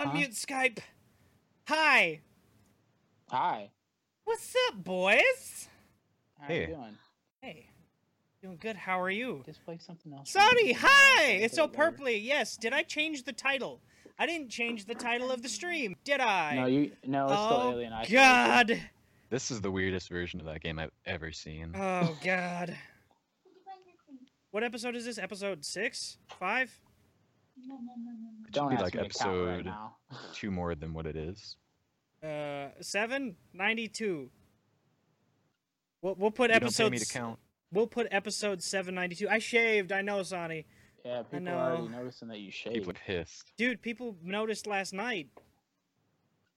Unmute Skype. Hi. Hi. What's up, boys? How Hey. you doing? Hey. Doing good. How are you? Just play something else. Sonny, hi! It's so Okay, later. purpley. Yes. Did I change the title? I didn't change the title of the stream, did I? No, you. No, it's still oh Alien Isolation. God! This is the weirdest version of that game I've ever seen. Oh God! What episode is this? Episode six? Five? Don't be ask like me to count right episode- now. Two more than what it is. Uh, seven ninety two. We'll, we'll put You don't pay episode. me to count. We'll put episode seven ninety-two. I shaved. I know, Sonny. Yeah, people are already noticing that you shaved. People pissed. Dude, people noticed last night.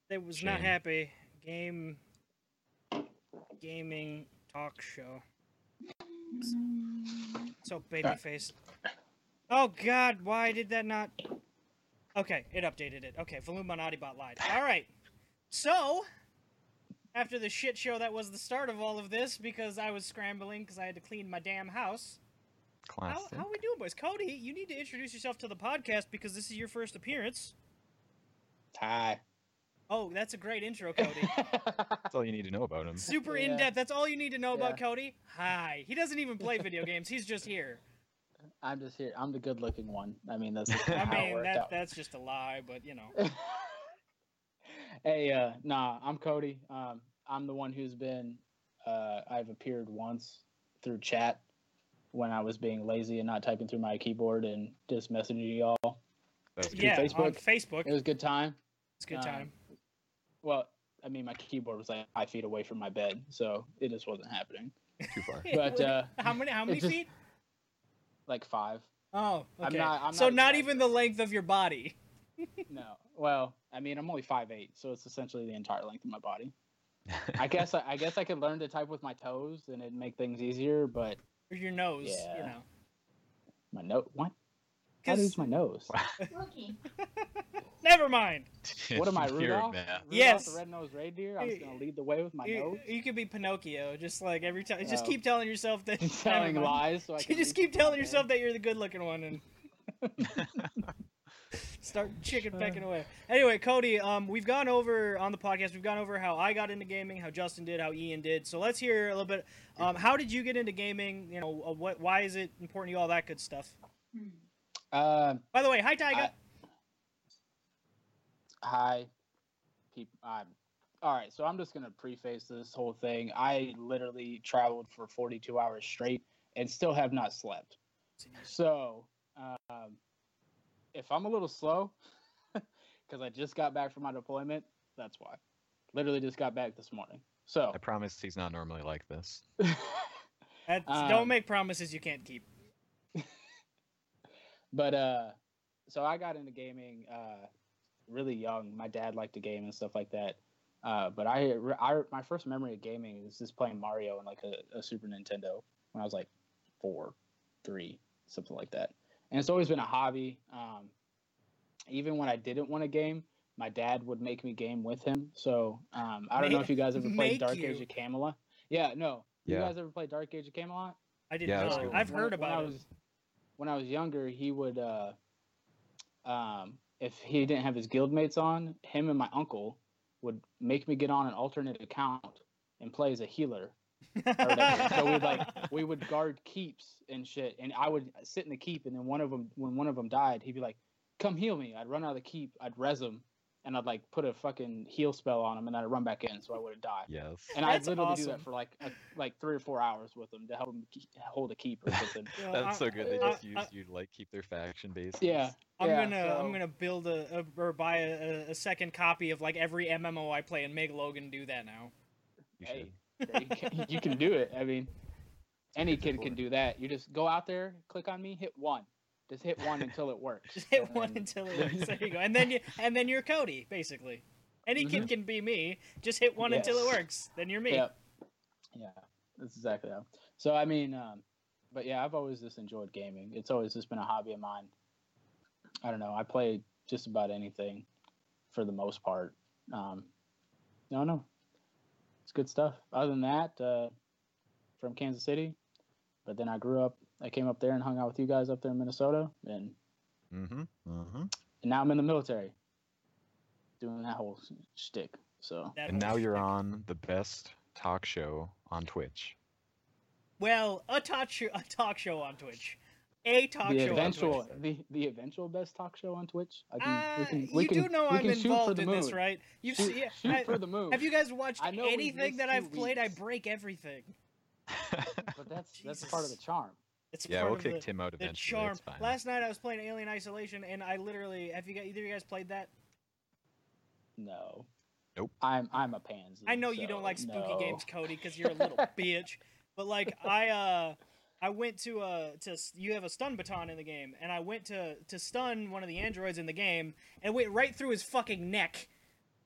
They was not happy. Game. Gaming talk show. So babyface. Oh God, why did that not? Okay, it updated it. Okay, Voluminati bot lied. All right. So, after the shit show that was the start of all of this, because I was scrambling because I had to clean my damn house. How, Classic. how are we doing, boys? Kody, you need to introduce yourself to the podcast because this is your first appearance. Hi. Oh, that's a great intro, Kody. That's all you need to know about him. Super Yeah. in depth. That's all you need to know about Kody. Hi. He doesn't even play video games. He's just here. I'm just here. I'm the good-looking one. I mean, that's just I how it mean, worked that out. that's just a lie, but you know. hey, uh, nah, I'm Kody. Um, I'm the one who's been. Uh, I've appeared once through chat when I was being lazy and not typing through my keyboard and just messaging y'all. That's good. yeah, on Facebook. Facebook. It was a good time. It's a good um, time. Well, I mean, my keyboard was like five feet away from my bed, so it just wasn't happening. Too far. but, uh, how many how many just- feet? Like five. Oh, I'm okay. not- I'm so not not even the length of your body. No. Well, I mean, I'm only five eight, so it's essentially the entire length of my body. I guess I, I guess I could learn to type with my toes and it'd make things easier, but Or your nose, you Yeah. know. my nose. What? How to 'Cause- use my nose? Rookie. Never mind. What am I, You're Rudolph? Rudolph Yes. the red-nosed reindeer. I'm just gonna lead the way with my You, nose. you could be Pinocchio, just like every time. Just Oh. keep telling yourself that. Telling lies, so I You can just lead keep with my telling head. yourself that you're the good-looking one, and start chicken pecking away. Anyway, Kody, um, we've gone over on the podcast. We've gone over how I got into gaming, how Justin did, how Ian did. So let's hear a little bit. Um, how did you get into gaming? You know, uh, what? Why is it important to you? All that good stuff. Uh, By the way, hi Tyga. I- hi, people. I'm all right. So I'm just gonna preface this whole thing. I literally traveled for 42 hours straight and still have not slept. So, um, if I'm a little slow, because I just got back from my deployment, that's why. Literally just got back this morning. So, I promise he's not normally like this. That's, um, don't make promises you can't keep. but uh, so I got into gaming uh, really young. My dad liked to game and stuff like that. Uh, but I, I, my first memory of gaming is just playing Mario on like a, a Super Nintendo when I was like four, three, something like that. And it's always been a hobby. Um, even when I didn't want to game, my dad would make me game with him. So um, I don't know if you guys ever played Dark you? Age of Camelot. Yeah, no. Yeah. You guys ever played Dark Age of Camelot? I didn't Yeah, that's know. I've when- heard when I about it. was, When I was younger, he would, uh, um, if he didn't have his guildmates on, him and my uncle would make me get on an alternate account and play as a healer. so we'd like we would guard keeps and shit, and I would sit in the keep, and then one of them, when one of them died, he'd be like, "Come heal me." I'd run out of the keep, I'd res him, and I'd like put a fucking heal spell on him, and then I'd run back in, so I wouldn't die. Yes. And I'd That's literally do that for like a, like three or four hours with them to help them keep, hold a keep or something. You That's I- so good. They I- just I- use you to like keep their faction bases. yeah, I'm yeah, gonna I'm gonna build a, a or buy a, a second copy of like every MMO I play and make Logan do that now. You Hey, should. you can, you can do it. I mean, any kid can do that. You just go out there, click on me, hit one. Just hit one until it works. Just hit one then- until it works. There you go. And then you and then you're Kody basically. Any kid Mhm. can be me. Just hit one until it works. Then you're me. Yep. Yeah, that's exactly how. So I mean, um, but yeah, I've always just enjoyed gaming. It's always just been a hobby of mine. I don't know. I play just about anything, for the most part. Um, no, no, it's good stuff. Other than that, uh, from Kansas City, but then I grew up. I came up there and hung out with you guys up there in Minnesota, and, Mm-hmm. Mm-hmm. and now I'm in the military. doing that whole s- shtick. So That And whole now you're on the best talk show on Twitch. Well, a talk show, a talk show on Twitch, a talk the show eventual, on Twitch. the the eventual best talk show on Twitch. I Uh, we can, we you can, do know we I'm can shoot for involved the in this, right? You've shoot, seen. shoot I- for the moon. have you guys watched I know we've anything that I've two played? I break everything. But that's that's part of the charm. It's yeah, part we'll of kick the, Tim out eventually. charm. It's fine. Last night I was playing Alien Isolation, and I literally have you guys, either of you guys played that? No. Nope. I'm I'm a pansy. I know you don't like spooky no. games, Kody, because you're a little bitch. But like I uh I went to uh to you have a stun baton in the game, and I went to to stun one of the androids in the game, and went right through his fucking neck.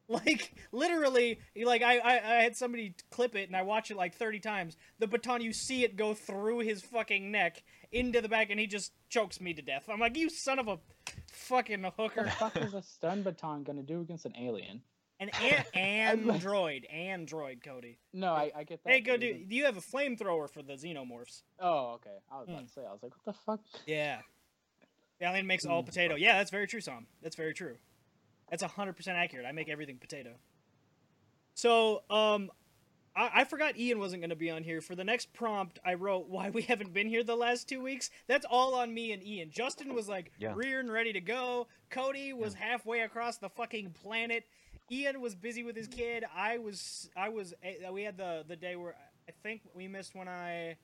Like literally, like I, I I had somebody clip it, and I watched it like thirty times. The baton, you see it go through his fucking neck into the back, and he just chokes me to death. I'm like, you son of a fucking hooker. What the fuck is a stun baton gonna do against an alien? An an- android, android, Kody. No, I, I get that. Hey, go do. You have a flamethrower for the xenomorphs. Oh, okay. I was about Hmm. to say. I was like, what the fuck? Yeah. The alien makes all Hmm. potato. Yeah, that's very true, Sam. That's very true. That's hundred percent accurate. I make everything potato. So, um, I, I forgot Ian wasn't going to be on here for the next prompt. I wrote why we haven't been here the last two weeks. That's all on me and Ian. Justin was like Yeah. rearing ready to go. Kody was halfway across the fucking planet. Ian was busy with his kid. I was. I was. eh, We had the the day where I think we missed when I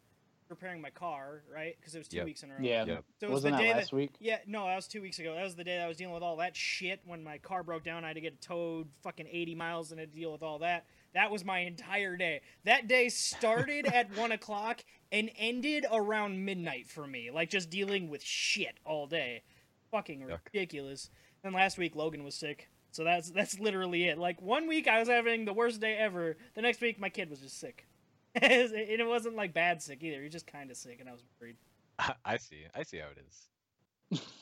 repairing my car, right? Because it was two Yep. weeks in a row. Yeah. Yep. So it was Wasn't the that day last that, week? yeah, no, that was two weeks ago. That was the day that I was dealing with all that shit when my car broke down. I had to get it towed fucking 80 miles and had to deal with all that. That was my entire day. That day started at 1 o'clock and ended around midnight for me. Like just dealing with shit all day. Fucking Yuck. ridiculous. And last week Logan was sick. So that's that's literally it. Like one week I was having the worst day ever. The next week my kid was just sick. and it wasn't like bad sick either. He was just kind of sick and I was worried. I see. I see how it is.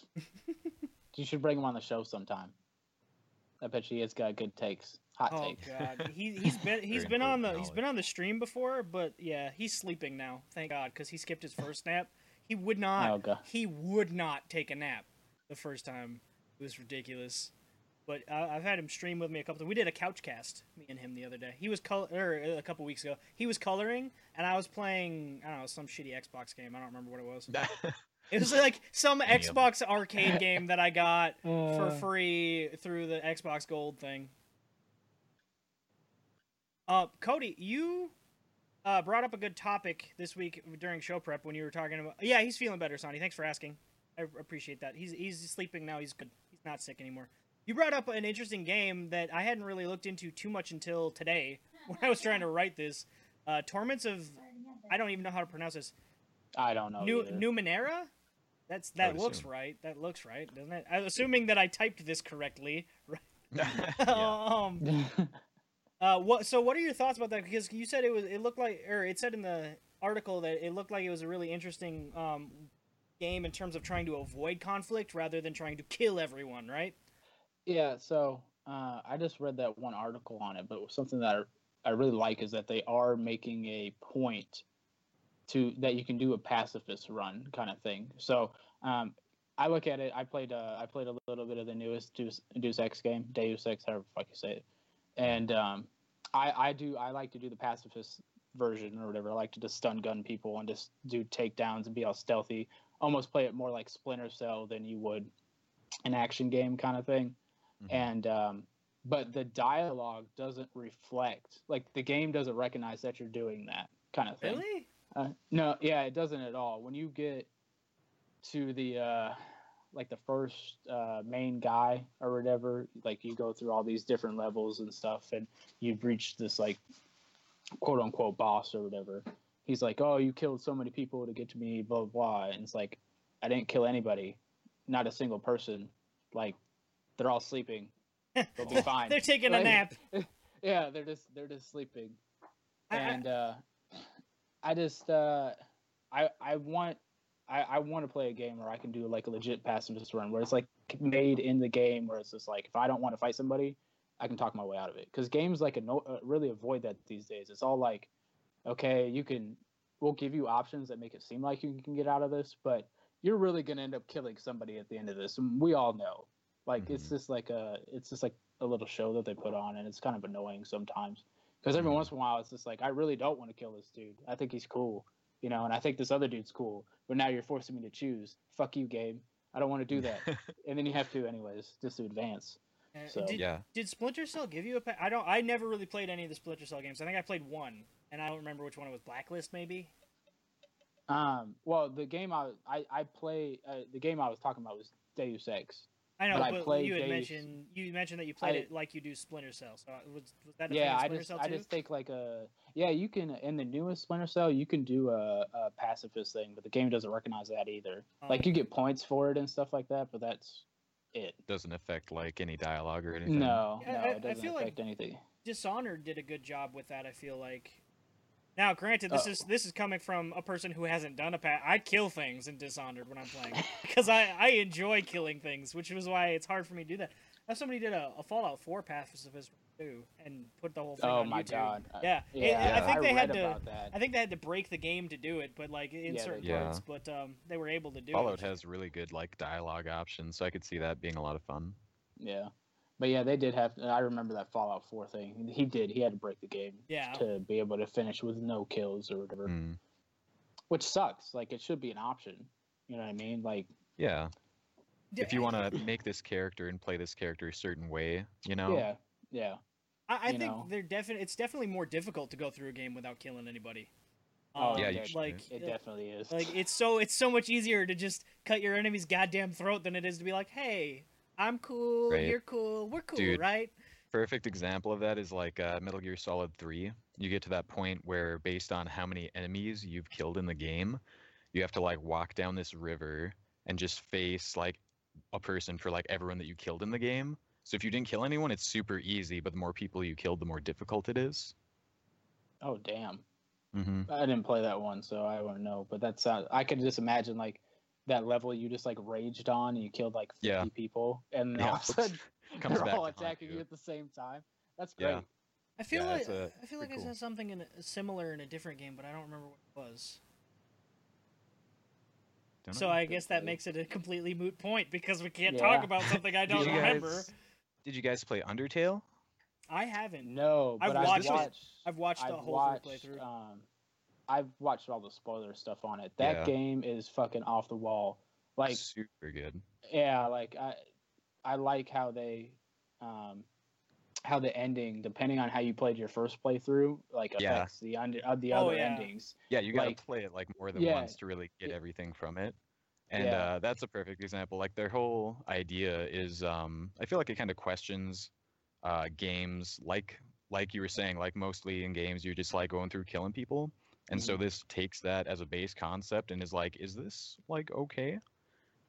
You should bring him on the show sometime. I bet you he has got good takes. Hot takes. Oh takes. god, he he's been he's Very been on the important he's been on the stream before, but yeah, he's sleeping now. Thank God, because he skipped his first nap. He would not. Oh, God. He would not take a nap the first time. It was ridiculous. But uh, I've had him stream with me a couple. times. We did a couch cast, me and him the other day. He was color or uh, a couple weeks ago. He was coloring, and I was playing I don't know some shitty Xbox game. I don't remember what it was. It was like some Any of 'em. Xbox arcade game that I got for Uh, free through the Xbox Gold thing. Uh, Kody, you uh, brought up a good topic this week during show prep when you were talking about. Yeah, he's feeling better, Sonny. Thanks for asking. I appreciate that. He's he's sleeping now. He's good. He's not sick anymore. You brought up an interesting game that I hadn't really looked into too much until today when I was trying to write this. Uh, Torments of I don't even know how to pronounce this. I don't know. New either. Numenera? That's that looks assume. right. That looks right, doesn't it? I'm assuming that I typed this correctly. Right. yeah. um, uh, what? So, what are your thoughts about that? Because you said it was. It looked like, or it said in the article that it looked like it was a really interesting um, game in terms of trying to avoid conflict rather than trying to kill everyone. Right? Yeah, so uh, I just read that one article on it, but something that I, really like is that they are making a point to that you can do a pacifist run kind of thing. So um, I look at it. I played uh, I played a little bit of the newest Deus, Deus Ex game, Deus Ex, however the fuck you say it, and um, I I do I like to do the pacifist version or whatever. I like to just stun gun people and just do takedowns and be all stealthy. Almost play it more like Splinter Cell than you would an action game kind of thing Mhm. and um, but the dialogue doesn't reflect like the game doesn't recognize that you're doing that kind of thing Really? uh, no yeah it doesn't at all when you get to the uh, like the first uh, main guy or whatever like you go through all these different levels and stuff and you've reached this like quote unquote boss or whatever he's like oh you killed so many people to get to me blah blah, blah. and it's like i didn't kill anybody not a single person like they're all sleeping. They'll be fine. They're taking a nap. yeah they're just they're just sleeping. And uh i just uh i i want i i want to play a game where i can do like a legit pacifist run where it's like made in the game where it's just like if i don't want to fight somebody i can talk my way out of it. Because games like a no, uh, really avoid that these days. It's all like okay you can we'll give you options that make it seem like you can get out of this but you're really going to end up killing somebody at the end of this and we all know Like it's Mhm. just like a it's just like a little show that they put on, and it's kind of annoying sometimes. Because every Mhm. once in a while, it's just like I really don't want to kill this dude. I think he's cool, you know, and I think this other dude's cool. But now you're forcing me to choose. Fuck you, game. I don't want to do that. and then you have to anyways, just to advance. Uh, So- did, yeah. did Splinter Cell give you a? Pa- I don't. I never really played any of the Splinter Cell games. I think I played one, and I don't remember which one it was. Blacklist, maybe. Um, well, the game I I, I play uh, the game I was talking about was Deus Ex. I know, But I but played you had Deus- mentioned you mentioned that you played I- it like you do Splinter Cell. So uh, was, was that a yeah, thing I just Cell I just think like a yeah you can in the newest Splinter Cell you can do a, a pacifist thing, but the game doesn't recognize that either. like Um, you get points for it and stuff like that, but that's it. Doesn't affect like any dialogue or anything. No, Yeah, no, I- I it doesn't feel like- affect anything. Dishonored did a good job with that. I feel like. Now, granted, this Oh. is this is coming from a person who hasn't done a pat. I kill things in Dishonored when I'm playing because I I enjoy killing things, which is why it's hard for me to do that. Now, somebody did a, a Fallout 4 pacifist too and put the whole thing Oh on my YouTube. god. I- Yeah, it- yeah. I think they had read to- about that. I think they had to break the game to do it, but like in Yeah, certain did. Yeah. parts. But um, they were able to do Fallout it. Fallout has really good like dialogue options, so I could see that being a lot of fun. Yeah, but yeah, they did have. I remember that Fallout Four thing. He did. He had to break the game Yeah. to be able to finish with no kills or whatever, Mm. which sucks. Like it should be an option. You know what I mean? Like Yeah. If you want to make this character and play this character a certain way, you know. yeah, yeah. I, I think know. they're definitely. It's definitely more difficult to go through a game without killing anybody. Oh, Um, Yeah, yeah, like It definitely is. like it's so it's so much easier to just cut your enemy's goddamn throat than it is to be like, hey, I'm cool, Right. you're cool, we're cool, Dude. right? Perfect example of that is like uh, Metal Gear Solid 3. You get to that point where, based on how many enemies you've killed in the game, you have to like walk down this river and just face like a person for like everyone that you killed in the game. So if you didn't kill anyone, it's super easy, but the more people you killed, the more difficult it is. oh damn. Mm-hmm. I didn't play that one, so I don't know. But that's uh, I could just imagine like that level you just like raged on and you killed like fifty Yeah. people, and then Yeah, all of a sudden comes they're all attacking you you. at the same time. That's great. Yeah. I feel Yeah, like it's, uh, I feel like pretty I cool. said something in a, similar in a different game, but I don't remember what it was. Don't So. I guess that play. makes it a completely moot point because we can't Yeah. talk about something I don't Did remember. guys- Did you guys play Undertale? I haven't. No, I've but I've watched watched. I've watched the I've whole watched, playthrough. Um, I've watched all the spoiler stuff on it. That Yeah. game is fucking off the wall. Like, Super good. yeah, like I, I like how they, um, how the ending, depending on how you played your first playthrough, like Yeah. affects the under uh, the Oh, other yeah. endings. Yeah, you gotta like- play it like more than Yeah. once to really get Yeah. everything from it. And Yeah. uh, that's a perfect example. Like their whole idea is, um, I feel like it kind of questions uh, games, like like you were saying, like mostly in games you're just like going through killing people, and so this takes that as a base concept and is like, is this like okay?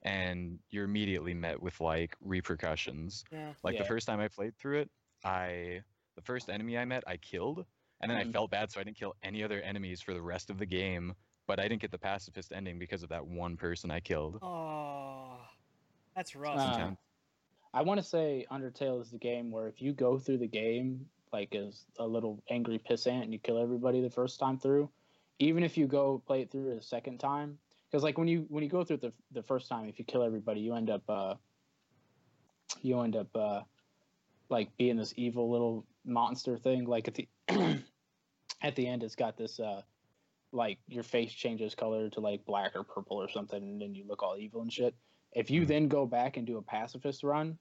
And you're immediately met with like repercussions. Yeah. Like the first time I played through it, I the first enemy I met I killed, and then Mhm. I felt bad, so I didn't kill any other enemies for the rest of the game. But I didn't get the pacifist ending because of that one person I killed. Oh, that's rough. Uh, I want to say Undertale is the game where if you go through the game like as a little angry pissant and you kill everybody the first time through, even if you go play it through a second time, because like when you when you go through it the the first time, if you kill everybody, you end up uh, you end up uh, like being this evil little monster thing. Like at the at the end, it's got this uh, like your face changes color to like black or purple or something, and then you look all evil and shit. If you Mhm. then go back and do a pacifist run,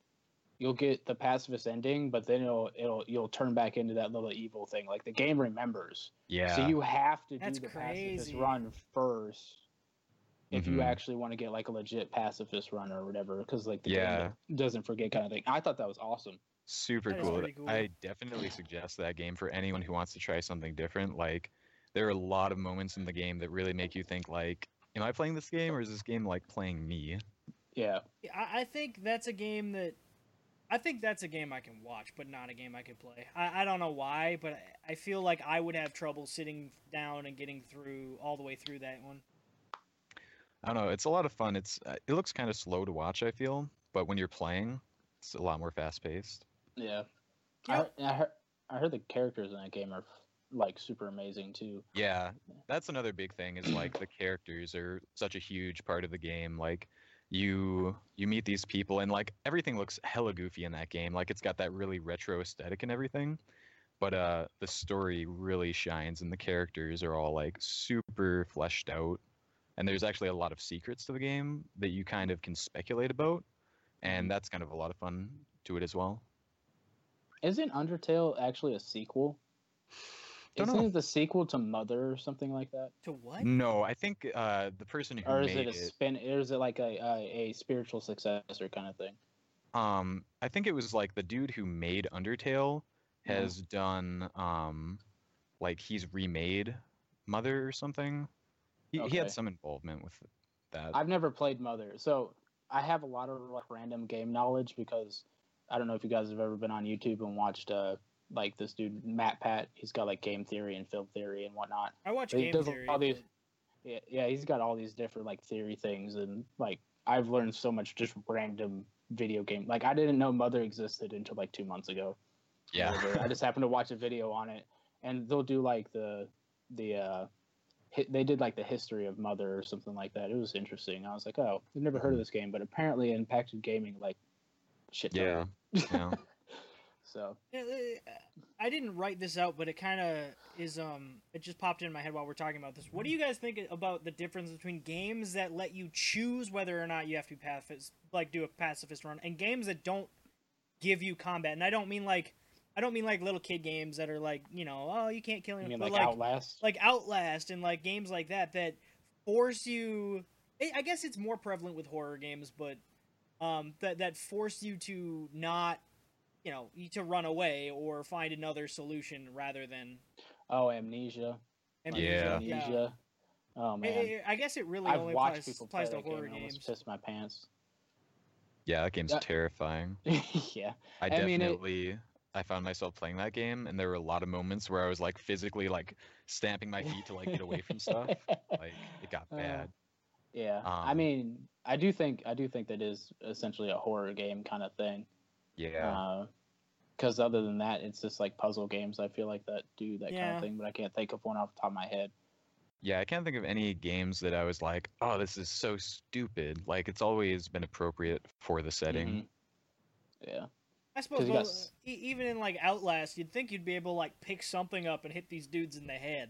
you'll get the pacifist ending, but then it'll it'll you'll turn back into that little evil thing. Like the game remembers. yeah. So you have to do That's the pacifist run first if you Mhm. actually want to get like a legit pacifist run or whatever, because like the Yeah. game doesn't forget kind of thing. I thought that was awesome. Super cool. cool. I definitely suggest that game for anyone who wants to try something different. Like, there are a lot of moments in the game that really make you think, like, am I playing this game or is this game like playing me? Yeah. I, I think that's a game that I think that's a game I can watch, but not a game I could play. I, I don't know why, but I, I feel like I would have trouble sitting down and getting through all the way through that one. I don't know. It's a lot of fun. It's uh, it looks kind of slow to watch. I feel, but when you're playing, it's a lot more fast paced. Yeah. Yep. I, I heard I heard the characters in that game are like super amazing too. Yeah, that's another big thing. Is like the characters are such a huge part of the game. Like you you meet these people and like everything looks hella goofy in that game. Like it's got that really retro aesthetic and everything. But uh the story really shines and the characters are all like super fleshed out. And there's actually a lot of secrets to the game that you kind of can speculate about. And that's kind of a lot of fun to it as well. Isn't Undertale actually a sequel? Don't Isn't know. it the sequel to Mother or something like that? To what? No, I think uh the person who Or is made it a spin? Or is it like a, a a spiritual successor kind of thing? Um, I think it was like the dude who made Undertale Mhm. has done um, like he's remade Mother or something. He, he had some involvement with that. I've never played Mother, so I have a lot of like random game knowledge because I don't know if you guys have ever been on YouTube and watched uh like this dude MatPat. He's got like game theory and film theory and whatnot. I watch He game does theory. all these- but- Yeah, yeah, he's got all these different like theory things and like I've learned so much just random video game. Like I didn't know Mother existed until like two months ago. yeah. I just happened to watch a video on it, and they'll do like the the uh, hi- they did like the history of Mother or something like that. It was interesting. I was like, oh, I've never heard of this game, but apparently it impacted gaming like shit. ton. yeah. Yeah. So uh, I didn't write this out, but it kind of is. Um, it just popped in my head while we're talking about this. What do you guys think about the difference between games that let you choose whether or not you have to pacifist, like do a pacifist run, and games that don't give you combat? And I don't mean like, I don't mean like little kid games that are like, you know, oh, you can't kill I anyone. mean, but like, Outlast. like Outlast and like games like that that force you. I I guess it's more prevalent with horror games, but um, that that force you to not, you know, to run away or find another solution rather than. oh, Amnesia. Like, Yeah. Amnesia. Oh I- man, I, I guess it really I've only watched applies, people play to that game horror and games. pissed my pants. Yeah, that game's Yeah. terrifying. yeah, I, I mean, it- definitely I found myself playing that game and there were a lot of moments where I was like physically like stamping my feet to like get away from stuff. Like it got Uh, bad. yeah. I Um, mean, I do think I do think that is essentially a horror game kind of thing. Yeah. Because other than that, it's just like puzzle games. I feel like that do that kind of thing, but I can't think of one off the top of my head. Yeah, I can't think of any games that I was like, "Oh, this is so stupid." Like it's always been appropriate for the setting. Mhm. Yeah, I suppose you got though, s- e- even in like Outlast, you'd think you'd be able to like pick something up and hit these dudes in the head,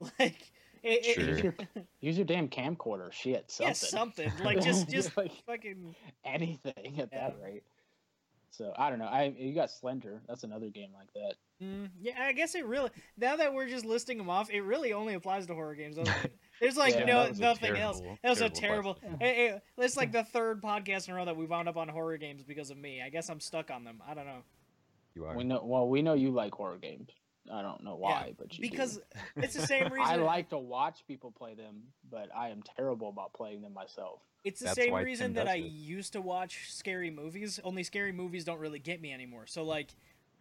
like. It, it- Sure. use, your, use your damn camcorder. Shit, something. Yeah, something like just just like fucking anything at that rate. So I don't know. I you got Slender. That's another game like that. Mm, yeah, I guess it really. Now that we're just listing them off, it really only applies to horror games. There's like Yeah, no that was a nothing else. terrible- That was a terrible terrible. question. It, it, it's like the third podcast in a row that we wound up on horror games because of me. I guess I'm stuck on them. I don't know You are. We know. Well, we know you like horror games. I don't know why, but you do. because it's the same reason. I like to watch people play them, but I am terrible about playing them myself. It's the That's same reason that does I it. used to watch scary movies. Only scary movies don't really get me anymore. So like,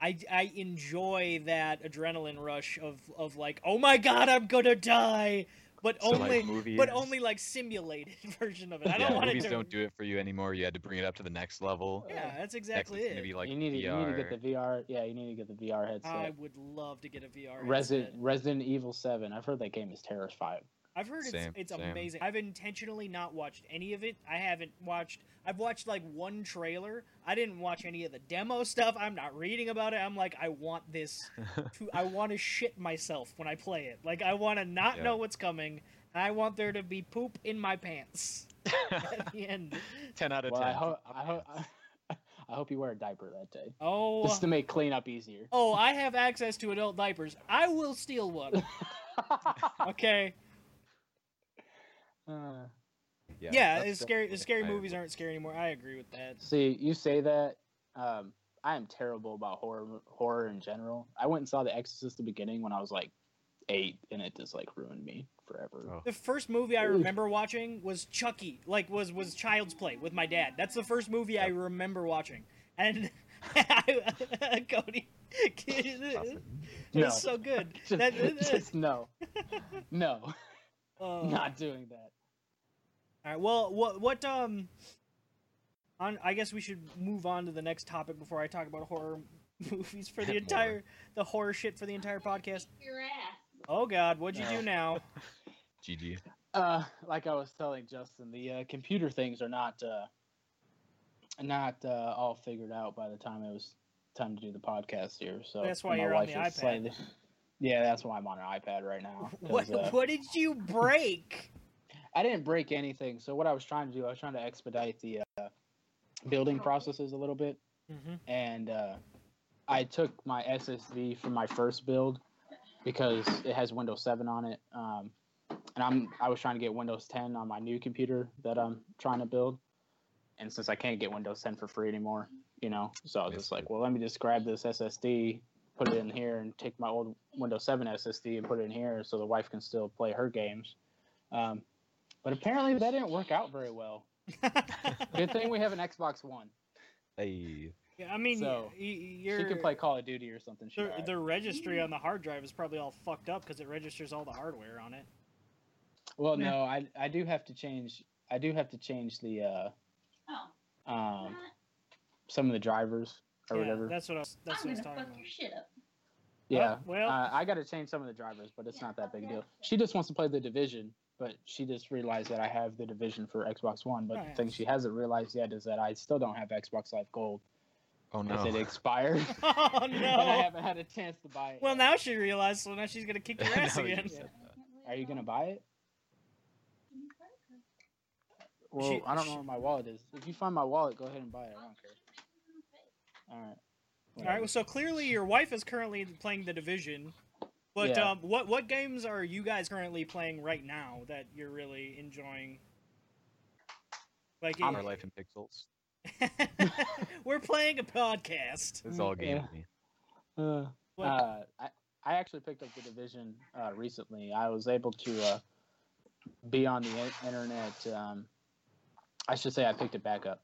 I I enjoy that adrenaline rush of of like, oh my god, I'm gonna die, but So, like, only movies- but only like simulated version of it. I don't want movies to. don't do it for you anymore. You had to bring it up to the next level. Yeah, that's exactly it's it. gonna be like you need to you need to get the VR. Yeah, you need to get the VR headset. I would love to get a VR. Resident headset. Resident Evil Seven. I've heard that game is terrifying. I've heard Same, it's, it's same. amazing. I've intentionally not watched any of it. I haven't watched. I've watched like one trailer. I didn't watch any of the demo stuff. I'm not reading about it. I'm like, I want this. To, I want to shit myself when I play it. Like I want to not Yeah. know what's coming. And I want there to be poop in my pants at the end. Ten out of Well, ten. I hope I hope I hope you wear a diaper that day, Oh. just to make cleanup easier. Oh, I have access to adult diapers. I will steal one. Okay. Uh, yeah, Yeah, it's scary. The scary I movies agree. aren't scary anymore. I agree with that. see, you say that. Um, I am terrible about horror horror in general. I went and saw The Exorcist the beginning when I was like eight, and it just like ruined me forever. Oh. The first movie I remember watching was Chucky, like was was Child's Play with my dad. That's the first movie I remember watching, and I, Kody, it No. was so good. Just, That- just no, no, uh, not doing that. All right. Well, what what um, on I guess we should move on to the next topic before I talk about horror movies for the More. entire the horror shit for the entire podcast. Your ass. Oh God, what'd you do now? GG. Uh, like I was telling Justin, the uh, computer things are not uh, not uh, all figured out by the time it was time to do the podcast here. So That's why my you're on wife the is iPad. slightly- yeah, that's why I'm on an iPad right now. What uh, what did you break? I didn't break anything. So what I was trying to do, I was trying to expedite the uh, building processes a little bit, hmm and uh, I took my SSD from my first build because it has Windows 7 on it, um, and I'm I was trying to get Windows 10 on my new computer that I'm trying to build, and since I can't get Windows 10 for free anymore, you know, so I was just like, well, let me just grab this SSD, put it in here, and take my old Windows 7 SSD and put it in here, so the wife can still play her games. Um, but apparently that didn't work out very well. Good thing we have an Xbox One. Hey, Yeah, I mean, So, y- y- She can play Call of Duty or something. She the, alright. the registry on the hard drive is probably all fucked up because it registers all the hardware on it. Well, no, I I do have to change. I do have to change the uh, Oh. um, some of the drivers or yeah, whatever. that's what I was. That's I'm what I was gonna talking fuck about. your shit up. yeah. Oh, well- uh, I got to change some of the drivers, but it's not that big a deal. She just wants to play the division, but she just realized that I have the division for Xbox One. But Oh, the thing she hasn't realized yet is that I still don't have Xbox Live Gold. oh As it no. expired. Oh no! and I haven't had a chance to buy it. Well, yet. now she realized, so now she's gonna kick your ass No, you again. Are you gonna buy it? Well, She- I don't know where my wallet is. If you find my wallet, go ahead and buy it. I don't care. All right. All right. Well, so clearly your wife is currently playing the division, but Yeah. um, what what games are you guys currently playing right now that you're really enjoying? Like, Our life in pixels. we're playing a podcast. It's all game Yeah. to me. Uh, What- uh, I, I actually picked up the division uh, recently. I was able to uh, be on the internet. Um, I should say I picked it back up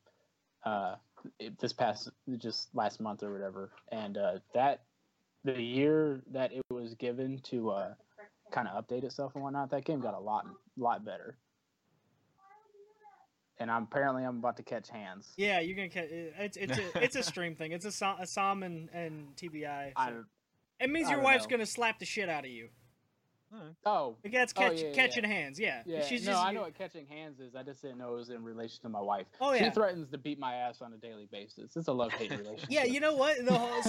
uh, it, this past just last month or whatever, and uh, that the year that it was given to uh, kind of update itself and whatnot, that game got a lot lot better. And I'm apparently I'm about to catch hands. Yeah, you're gonna catch. It's it's a it's a stream thing. It's a a Sam and, and TBI. I, It means your wife's know. gonna slap the shit out of you. Oh, Like that's Oh, catch, yeah, yeah, catching hands. Yeah. Yeah, She's no, just. I know what catching hands is. I just didn't know it was in relation to my wife. Oh, yeah, She threatens to beat my ass on a daily basis. It's a love hate relationship. Yeah, you know what? The whole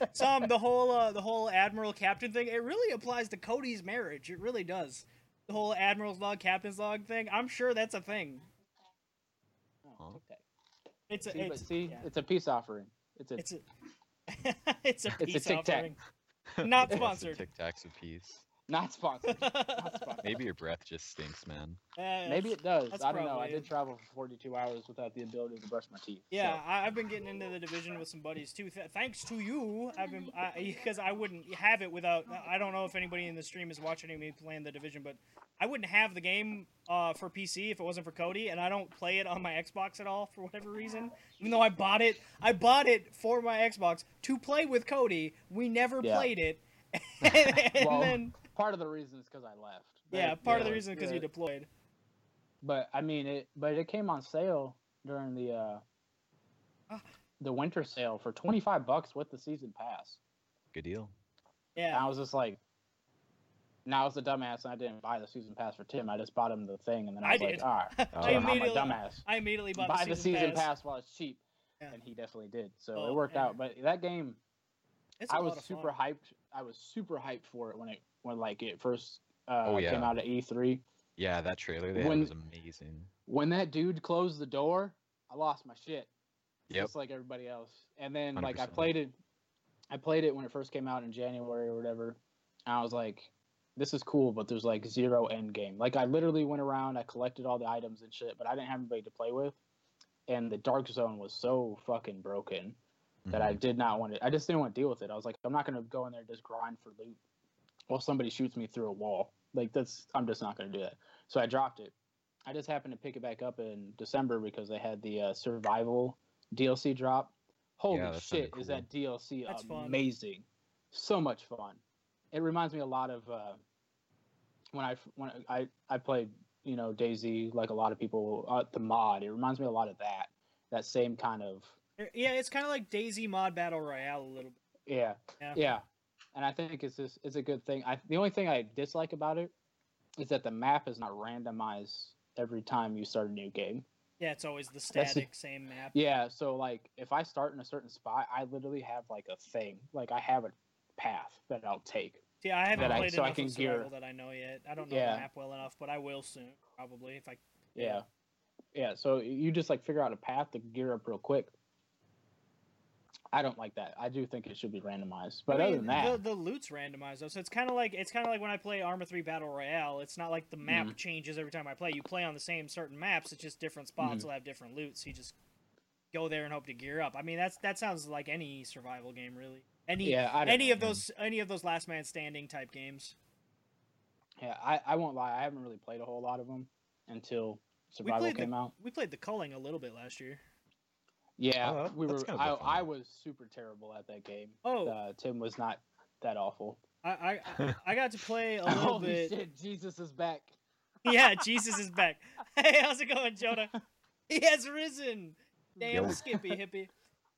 Sam, the whole uh, the whole admiral captain thing. It really applies to Kody's marriage. It really does. The whole admiral's log, captain's log thing. I'm sure that's a thing. Oh, tic-tac. It's a See, it's, see, yeah. it's a peace offering. It's a it's a it's a It's a tic-tac. offering. Not sponsored. Tic Tacs of peace. Not sponsored. Not sponsored. Maybe your breath just stinks, man. Uh, Maybe it does. I don't know. I did travel for 42 hours without the ability to brush my teeth. Yeah, so- I, I've been getting into the division with some buddies too. Th- thanks to you, I've been because I, wouldn't have it without. I don't know if anybody in the stream is watching me playing the division, but I wouldn't have the game uh, for PC if it wasn't for Kody, and I don't play it on my Xbox at all for whatever reason. Even though I bought it, I bought it for my Xbox to play with Kody. We never Yeah. played it, and Well, then part of the reason is because I left. yeah, But, part of the reason because yeah. you deployed. But I mean it. But it came on sale during the uh, Ah. the winter sale for 25 bucks with the season pass. Good deal. And Yeah, I was just like, now I was a dumbass and I didn't buy the season pass for Tim. I just bought him the thing and then I I was did. like, all right, Oh, I Tim, I'm a dumbass. I immediately bought Buy the the season, season pass. pass. while it's cheap. Yeah. And he definitely did. So Oh, it worked yeah. out. But that game, It's a I was super hyped. I was super hyped for it when it when like it first uh, Oh, yeah. came out at E3. Yeah, that trailer they When- had was amazing. When that dude closed the door, I lost my shit. Yep. Just like everybody else. And then like I played it I played it when it first came out in January or whatever. And I was like, this is cool, but there's like zero end game. Like I literally went around, I collected all the items and shit, but I didn't have anybody to play with. And the dark zone was so fucking broken that I Mhm. did not want to. I just didn't want to deal with it. I was like, I'm not gonna go in there and just grind for loot while somebody shoots me through a wall. Like that's I'm just not gonna do that. So I dropped it. I just happened to pick it back up in December because they had the uh, survival DLC drop. Holy Yeah, that sounded shit, is that DLC That's fun. amazing? So much fun. It reminds me a lot of uh, when I when I I played you know DayZ like a lot of people uh, the mod. It reminds me a lot of that. That same kind of Yeah, it's kind of like DayZ Mod Battle Royale a little bit. yeah Yeah. yeah, and I think it's just it's a good thing. I the only thing I dislike about it is that the map is not randomized every time you start a new game. Yeah, it's always the static same map. Yeah, so like if I start in a certain spot, I literally have like a thing, like I have a path that I'll take. Yeah, I haven't that I- played so I enough can of gear- that I know yet. I don't know Yeah. the map well enough, but I will soon, probably if I. Yeah. Yeah, so you just like figure out a path to gear up real quick. I don't like that. I do think it should be randomized. But I other than that, the, the loot's randomized though, so it's kind of like it's kind of like when I play Arma Three Battle Royale. It's not like the map Mhm. changes every time I play. You play on the same certain maps. It's just different spots Mhm. will have different loot. So you just go there and hope to gear up. I mean, that's that sounds like any survival game, really. Any yeah, any know. of those any of those last man standing type games. Yeah, I, I won't lie. I haven't really played a whole lot of them until Survival played the- came out. We played the culling a little bit last year. Yeah, Oh, we were. kind of I. I was super terrible at that game. Oh, Uh, Tim was not that awful. I, I I- I got to play a little Holy bit. shit! Jesus is back. Yeah, Jesus is back. Hey, how's it going, Jonah? He has risen. Damn, Yo. Skippy hippie.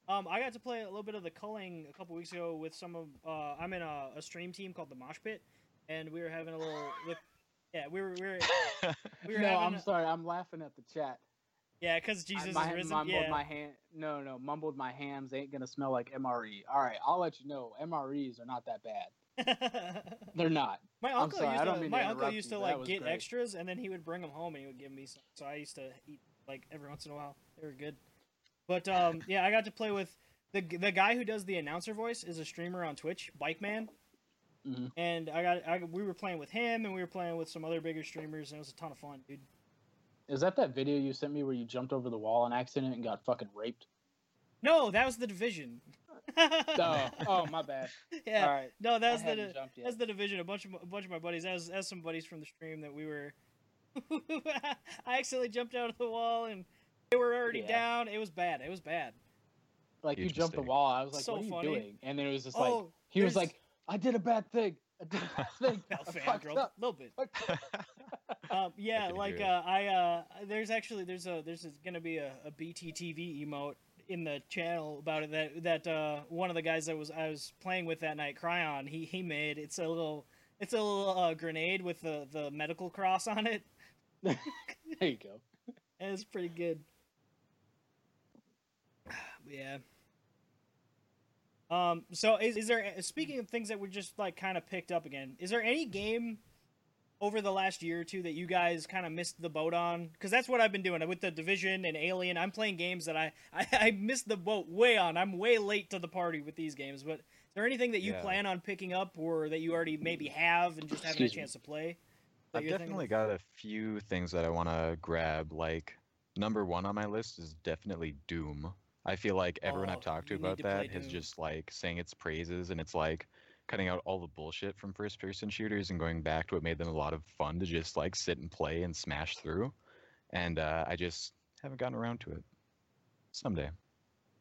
Um, I got to play a little bit of the culling a couple weeks ago with some of. Uh, I'm in a, a stream team called the Mosh Pit, and we were having a little. Look, yeah, we were we were we were no. I'm a- sorry. I'm laughing at the chat. Yeah, because I- Jesus my, is risen. mumbled Yeah. my hand. No, no, mumbled my hams ain't gonna smell like MRE. All right, I'll let you know. MREs are not that bad. They're not. my uncle sorry, used to. My uncle used to that like get great. extras, and then he would bring them home, and he would give me some. So I used to eat like every once in a while. They were good. But um, yeah, I got to play with the the guy who does the announcer voice is a streamer on Twitch, Bike Man. Mm-hmm. And I got I, we were playing with him, and we were playing with some other bigger streamers, and it was a ton of fun, dude. Is that that video you sent me where you jumped over the wall on accident and got fucking raped? No, that was the division. Oh, oh, my bad. yeah. All right. No, that I was the hadn't jumped yet. that's the division. A bunch of a bunch of my buddies. That As as some buddies from the stream that we were. I accidentally jumped out of the wall and they were already Yeah. down. It was bad. It was bad. Like you jumped the wall. I was like, So "What are you funny. doing?" And then it was just oh, like oh, he was like, "I did a bad thing. I a thing. fell I fan fucked girl, up." a little bit. Um, yeah, like uh, I uh, there's actually there's a there's gonna be a, a BTTV emote in the channel about it that that uh, one of the guys that was I was playing with that night, Cryon, he he made it's a little it's a little uh, grenade with the the medical cross on it. there you go. And it's pretty good. yeah. Um. So, is, is there speaking of things that were just like kind of picked up again? Is there any game over the last year or two that you guys kind of missed the boat on? Because that's what I've been doing with the Division and Alien. I'm playing games that I, I I missed the boat way on. I'm way late to the party with these games. But is there anything that you Yeah. plan on picking up or that you already maybe have and just haven't a Excuse me. chance to play? I've definitely got a few things that I want to grab. Like number one on my list is definitely Doom. I feel like everyone Oh, I've talked to about to play that has Doom. just like saying its praises, and it's like cutting out all the bullshit from first-person shooters and going back to what made them a lot of fun to just like sit and play and smash through. And uh, I just haven't gotten around to it. Someday.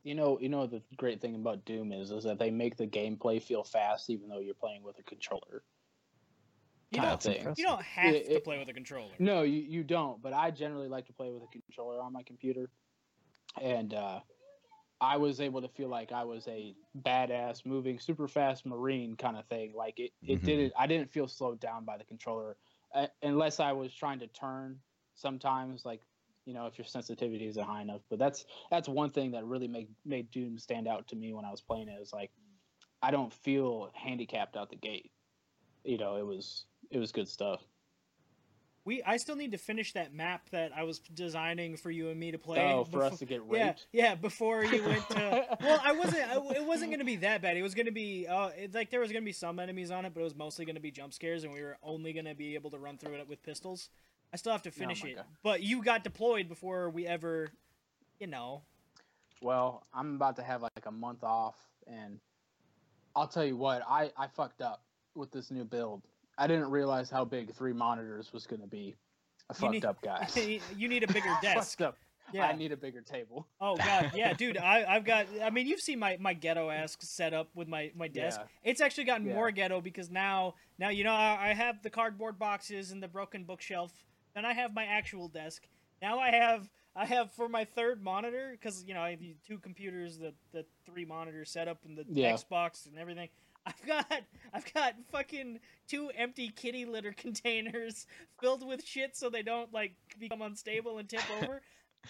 You know, you know the great thing about Doom is is that they make the gameplay feel fast, even though you're playing with a controller. You don't, you don't have It- to it- play with a controller. No, you, you don't. But I generally like to play with a controller on my computer, and uh, I was able to feel like I was a badass, moving super fast marine kind of thing. Like it, it Mhm. didn't. I didn't feel slowed down by the controller, uh, unless I was trying to turn. Sometimes, like you know, if your sensitivity isn't high enough. But that's that's one thing that really made made Doom stand out to me when I was playing it. Is like I don't feel handicapped out the gate. You know, it was it was good stuff. We I still need to finish that map that I was designing for you and me to play. Oh, for us to get raped. yeah. yeah. Before you went to, well, I wasn't. I, it wasn't going to be that bad. It was going to be, uh, it, like there was going to be some enemies on it, but it was mostly going to be jump scares, and we were only going to be able to run through it with pistols. I still have to finish my it, God. but you got deployed before we ever, you know. Well, I'm about to have like a month off, and I'll tell you what, I, I fucked up with this new build. I didn't realize how big three monitors was going to be. I fucked need- up, guys. you need a bigger desk. fucked up. Yeah. I need a bigger table. Oh god, yeah, dude. I I've got. I mean, you've seen my my ghetto ass setup with my my desk. Yeah. It's actually gotten Yeah. more ghetto because now now you know I, I have the cardboard boxes and the broken bookshelf. Then I have my actual desk. Now I have I have for my third monitor because you know I have two computers, the the three monitor setup and the Yeah. Xbox and everything. I've got I've got fucking two empty kitty litter containers filled with shit so they don't like become unstable and tip over.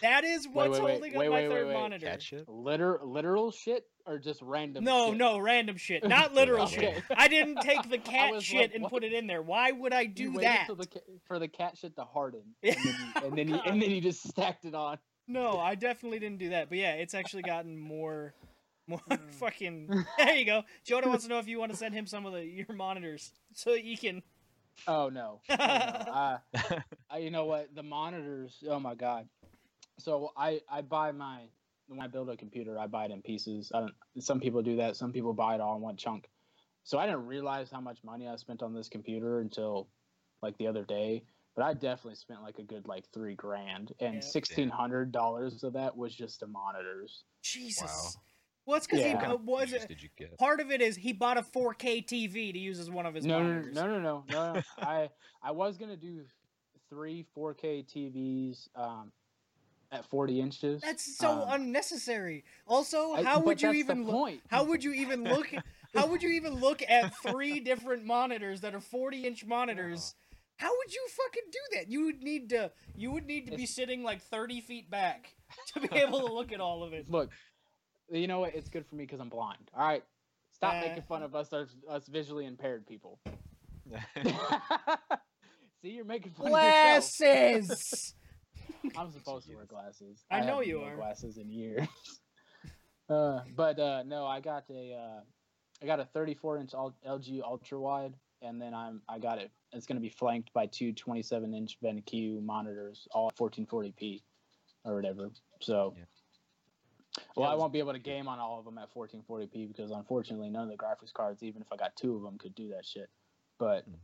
That is what's wait, wait, holding wait, up my wait, third wait, wait. monitor. Cat shit. Liter literal shit or just random? No, shit? no, random shit, not literal Okay. shit. I didn't take the cat shit like, and what? put it in there. Why would I do waited that? the ca- for the cat shit to harden, and then you, oh, and then, you, and then you just stacked it on. No, I definitely didn't do that. But yeah, it's actually gotten more, more Mm. fucking. There you go. Joda wants to know if you want to send him some of the your monitors so that you can. Oh no. Oh, no. Uh, I, you know what? The monitors. Oh my god. So I I buy my when I build a computer, I buy it in pieces. I don't. Some people do that. Some people buy it all in one chunk. So I didn't realize how much money I spent on this computer until like the other day. But I definitely spent like a good like three grand, and Yeah. sixteen hundred dollars of that was just the monitors. Jesus. Well, it's because Yeah. he uh, was Use did you get? part of it is he bought a 4K TV to use as one of his no, no, no, monitors. no, no, no, no, no. I I was gonna do three 4K TVs um, at 40 inches. That's so Um, unnecessary. Also, how but would you even look? How would you even look? How would you even look at three different monitors that are 40 inch monitors? How would you fucking do that? You would need to. You would need to be sitting like 30 feet back to be able to look at all of it. Look, you know what? It's good for me because I'm blind. All right, stop Uh. making fun of us, us, us visually impaired people. See, you're making fun of yourself. Glasses. I'm supposed to wear glasses. I know you worn are. Glasses in years. uh, but uh, no, I got a uh, I got a 34 inch LG ultra wide, and then I'm I got it. It's going to be flanked by two 27 inch BenQ monitors, all 1440p or whatever. So. Yeah. Well, I won't be able to game on all of them at 1440p because unfortunately none of the graphics cards, even if I got two of them, could do that shit. But Hmm.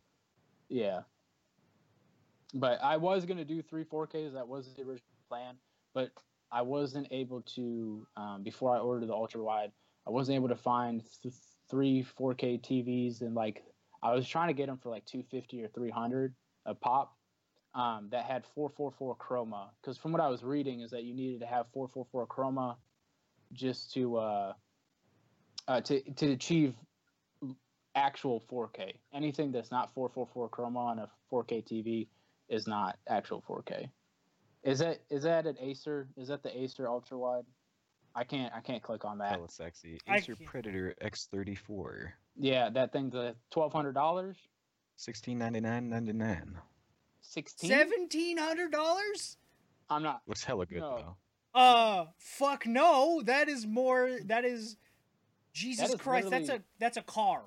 yeah, but I was gonna do three 4Ks. That was the original plan, but I wasn't able to um, before I ordered the ultra wide. I wasn't able to find th- three 4K TVs and like I was trying to get them for like 250 or 300 a pop. Um, that had 444 chroma because from what I was reading is that you needed to have 444 chroma just to uh, uh, to to achieve actual 4K. Anything that's not 444 chroma on a 4K TV is not actual 4K. Is that is that an Acer? Is that the Acer ultra wide? I can't I can't click on that. Hella sexy. I Acer Predator X34. Yeah, that thing's a twelve hundred dollars. Sixteen ninety nine ninety nine. Sixteen. Seventeen hundred dollars? I'm not. Looks hella good No. though. Uh, fuck no. That is more. That is. Jesus is Christ, that's a that's a car.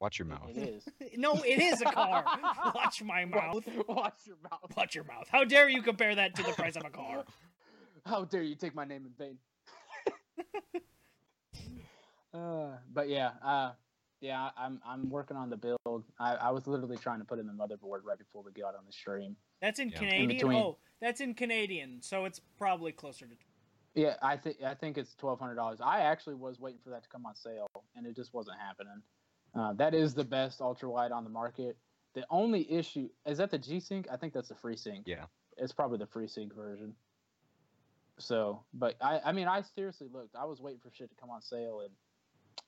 Watch your mouth. It is. No, it is a car. Watch my mouth. Watch your mouth. Watch your mouth. How dare you compare that to the price of a car? How dare you take my name in vain? uh, but yeah, uh, yeah, I'm I'm working on the build. I, I was literally trying to put in the motherboard right before we got on the stream. That's in Yeah. In Canadian. between. Oh, that's in Canadian, so it's probably closer to. Yeah, I think I think it's twelve hundred dollars. I actually was waiting for that to come on sale, and it just wasn't happening. Uh, that is the best ultra wide on the market. The only issue is that the G Sync. I think that's the free sync. Yeah. it's probably the free sync version. So, but I, I mean, I seriously looked. I was waiting for shit to come on sale, and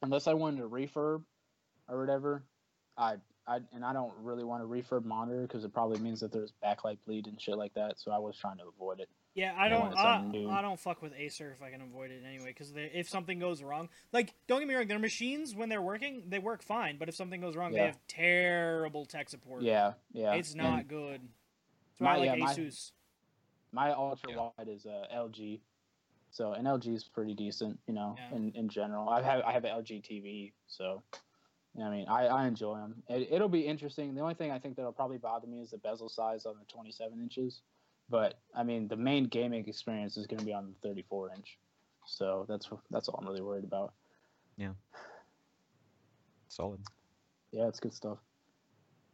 unless I wanted to refurb or whatever, I, I, and I don't really want to refurb monitor because it probably means that there's backlight bleed and shit like that. So I was trying to avoid it. Yeah, I don't. I. I don't fuck with Acer if I can avoid it anyway. Because if something goes wrong, like don't get me wrong, their machines when they're working, they work fine. But if something goes wrong, they have terrible tech support. Yeah, yeah. it's And- not good. That's why I My- like yeah, my- Asus. My ultra Yeah. wide is uh, LG, so an LG is pretty decent, you know, Yeah. in, in general. I have I have an LG TV, so I mean I, I enjoy them. It, it'll be interesting. The only thing I think that'll probably bother me is the bezel size on the 27 inches, but I mean the main gaming experience is going to be on the 34 inch, so that's that's all I'm really worried about. Yeah. Solid. Yeah, it's good stuff.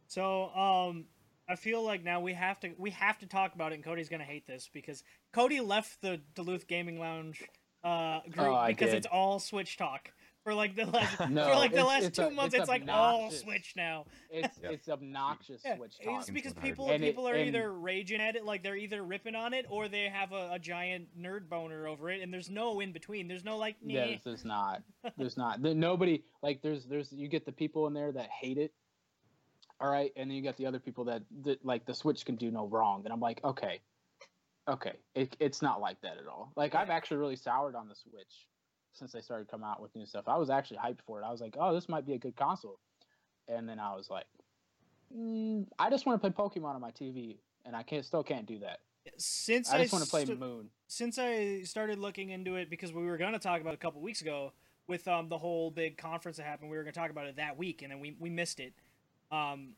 So, um, I feel like now we have to we have to talk about it. And Kody's gonna hate this because Kody left the Duluth Gaming Lounge uh, group Oh, because did. it's all Switch talk for like the last No, for like the last two a- months. it's It's, like all obnoxious. Switch now. It's Yeah. it's obnoxious Yeah, Switch it's because people And it- people are and- either raging at it, like they're either ripping on it, or they have a, a giant nerd boner over it, and there's no in between. There's no like, nah. Yeah, this is not. There's not. There, nobody like. There's there's you get the people in there that hate it. All right, and then you got the other people that, that like the Switch can do no wrong, and I'm like, okay, okay, it, it's not like that at all. Like I've actually really soured on the Switch since they started coming out with new stuff. I was actually hyped for it. I was like, oh, this might be a good console, and then I was like, mm, I just want to play Pokemon on my TV, and I can't still can't do that. Since I just want to play stu- Moon. since I started looking into it because we were going to talk about it a couple weeks ago with um the whole big conference that happened. We were going to talk about it that week, and then we we missed it. Um,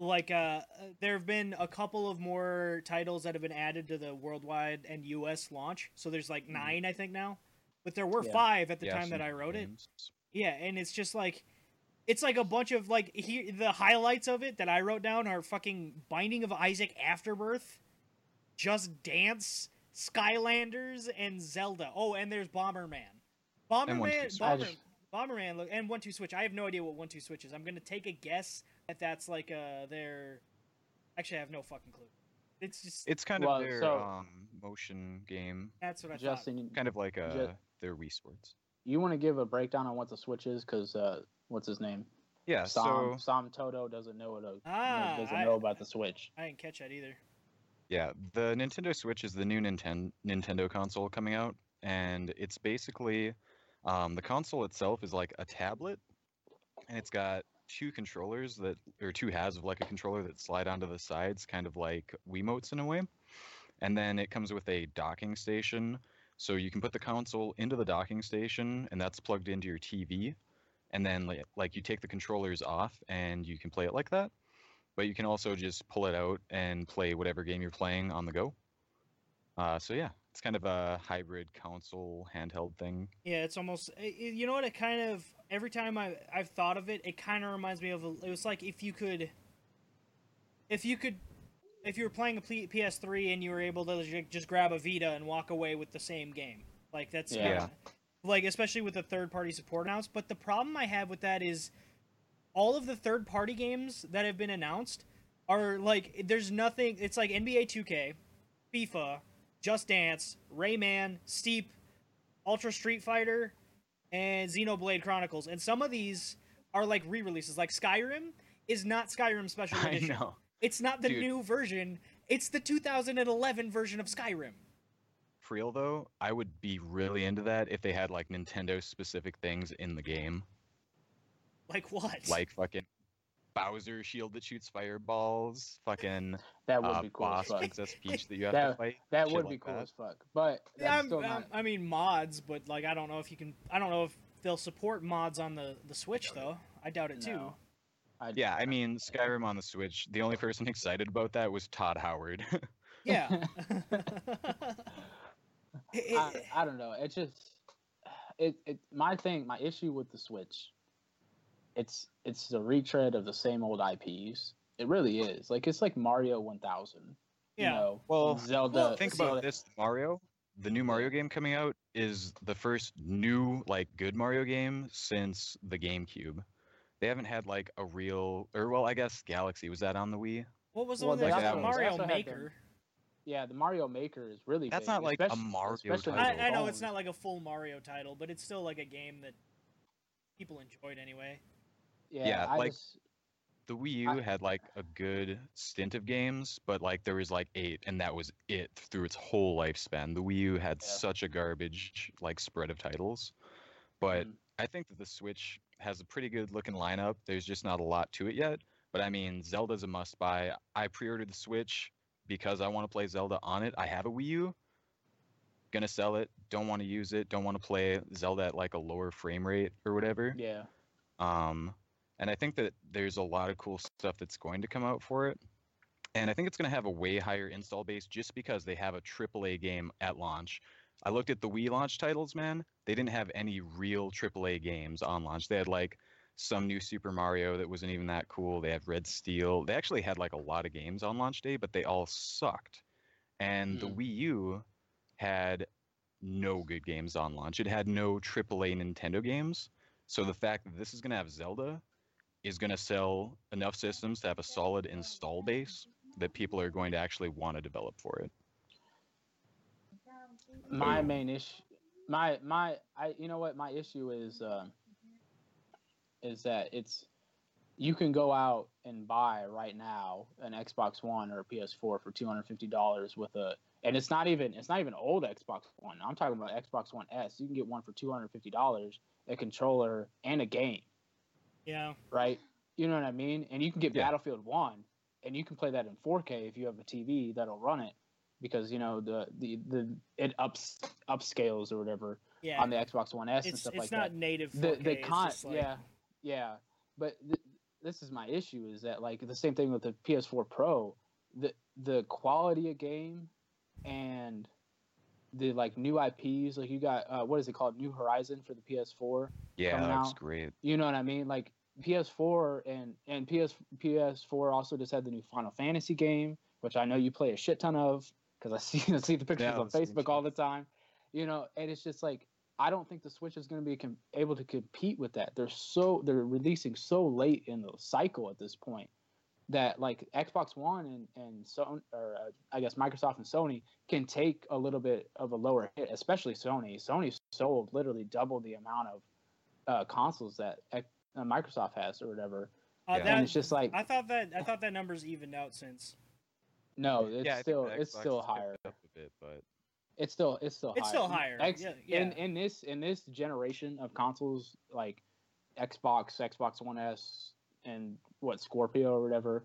like uh, there have been a couple of more titles that have been added to the worldwide and U.S. launch. So there's like nine, I think now, but there were Yeah. five at the Yeah, time that I wrote it. Yeah, and it's just like it's like a bunch of like here the highlights of it that I wrote down are fucking Binding of Isaac Afterbirth, Just Dance, Skylanders, and Zelda. Oh, and there's Bomberman. And Bomberman, Bomber, just- Bomberman, look, and One Two Switch. I have no idea what One Two Switch is. I'm gonna take a guess that that's like uh their. Actually, I have no fucking clue. It's just It's kind Well, of their so- um, motion game, that's what I thought. Kind of like uh, Ju- their Wii Sports. you want to give a breakdown on what the Switch is? Because uh, what's his name? Yeah, Sam, so Sam Toto doesn't know what Ah, doesn't I- know about the Switch. I didn't catch that either. Yeah, the Nintendo Switch is the new Ninten- Nintendo console coming out, and it's basically um, the console itself is like a tablet, and it's got two controllers that, or two halves of like a controller that slide onto the sides, kind of like Wiimotes in a way. And then it comes with a docking station, so you can put the console into the docking station, and that's plugged into your TV. And then like, you take the controllers off, and you can play it like that but you can also just pull it out and play whatever game you're playing on the go. Uh, so yeah, it's kind of a hybrid console handheld thing. Yeah, it's almost. i- i- You know what? It kind of every time I I've thought of it, it kind of reminds me of. A, it was like if you could, if you could, if you were playing a P- PS3 and you were able to just grab a Vita and walk away with the same game. Like that's Yeah. kinda- like especially with the third party support announced. But the problem I have with that is all of the third party games that have been announced are like there's nothing. It's like NBA 2K, FIFA, Just Dance, Rayman, Steep, Ultra Street Fighter, and Xenoblade Chronicles. And some of these are like re-releases. Like Skyrim is not Skyrim Special I Edition. know. It's not the Dude. new version. It's the 2011 version of Skyrim. For real though, I would be really into that if they had like Nintendo specific things in the game, Like what? like fucking Bowser shield that shoots fireballs, fucking That would uh, be cool boss. Princess Peach that you have to fight. That shit would like be cool that. as fuck. But Yeah, I'm- still I'm- not. I mean mods, but like I don't know if you can. I don't know if they'll support mods on the the Switch though. I doubt it too. I, Yeah, I mean Skyrim on the Switch. The only person excited about that was Todd Howard. Yeah. I, I don't know. It just it, it my thing, my issue with the Switch, it's it's the retread of the same old IPs. It really is. Like it's like Mario 1000. Yeah. You know, Well, Zelda. well, think see- about this Mario. The new Mario game coming out is the first new like good Mario game since the GameCube. They haven't had like a real or well, I guess Galaxy was that on the Wii? what was the Well, one that they was the Mario also had the- Maker? Yeah, the Mario Maker is really. That's big, not like a Mario title. I, I know it's not like a full Mario title, but it's still like a game that people enjoyed anyway. Yeah, Yeah, I like- just, The Wii U I- had like a good stint of games, but like there was like eight, and that was it through its whole lifespan. The Wii U had Yeah. such a garbage like spread of titles, but mm, I think that the Switch has a pretty good looking lineup. There's just not a lot to it yet. But I mean, Zelda's a must buy. I pre ordered the Switch because I want to play Zelda on it. I have a Wii U. Gonna sell it. Don't want to use it. Don't want to play Zelda at like a lower frame rate or whatever. yeah, Um, and I think that there's a lot of cool stuff that's going to come out for it. And I think it's going to have a way higher install base just because they have a AAA game at launch. I looked at the Wii launch titles, man. They didn't have any real AAA games on launch. They had like some new Super Mario that wasn't even that cool. They had Red Steel. They actually had like a lot of games on launch day, but they all sucked. And the Hmm. Wii U had no good games on launch. It had no AAA Nintendo games. So the fact that this is going to have Zelda is going to sell enough systems to have a solid install base that people are going to actually want to develop for it. my main issue my my i you know what my issue is um is that it's you can go out and buy right now an xbox one or a ps4 for $250 with a and it's not even it's not even old xbox one. I'm talking about xbox one s. You can get one for $250 a controller and a game Yeah. right you know what i mean and you can get Yeah. battlefield one and you can play that in 4k if you have a tv that'll run it because you know the the, the it ups upscales or whatever Yeah. on the Xbox One S and it's stuff it's like not that. native. 4K, The the it's con just like- yeah yeah, but th- this is my issue is that like the same thing with the PS4 Pro, the the quality of game and the like new IPs like you got uh, what is it called New Horizon for the PS4 Yeah, Coming that looks great. you know what I mean? Like PS4 and and PS PS4 also just had the new Final Fantasy game, which I know you play a shit ton of because I see I see the pictures Yeah, on Facebook all the time. You know, and it's just like I don't think the Switch is going to be com- able to compete with that. They're so they're releasing so late in the cycle at this point that like Xbox One and and so or uh, I guess Microsoft and Sony can take a little bit of a lower hit, especially Sony. Sony sold literally double the amount of uh, consoles that uh, Microsoft has or whatever. Uh, Yeah. that- and it's just like I thought that I thought that number's evened out since. no, it's yeah, still it's Xbox still higher. Up a bit, but It's still it's still It's higher. still higher, X, yeah, In yeah. in this in this generation of consoles like Xbox, Xbox One S, and what Scorpio or whatever.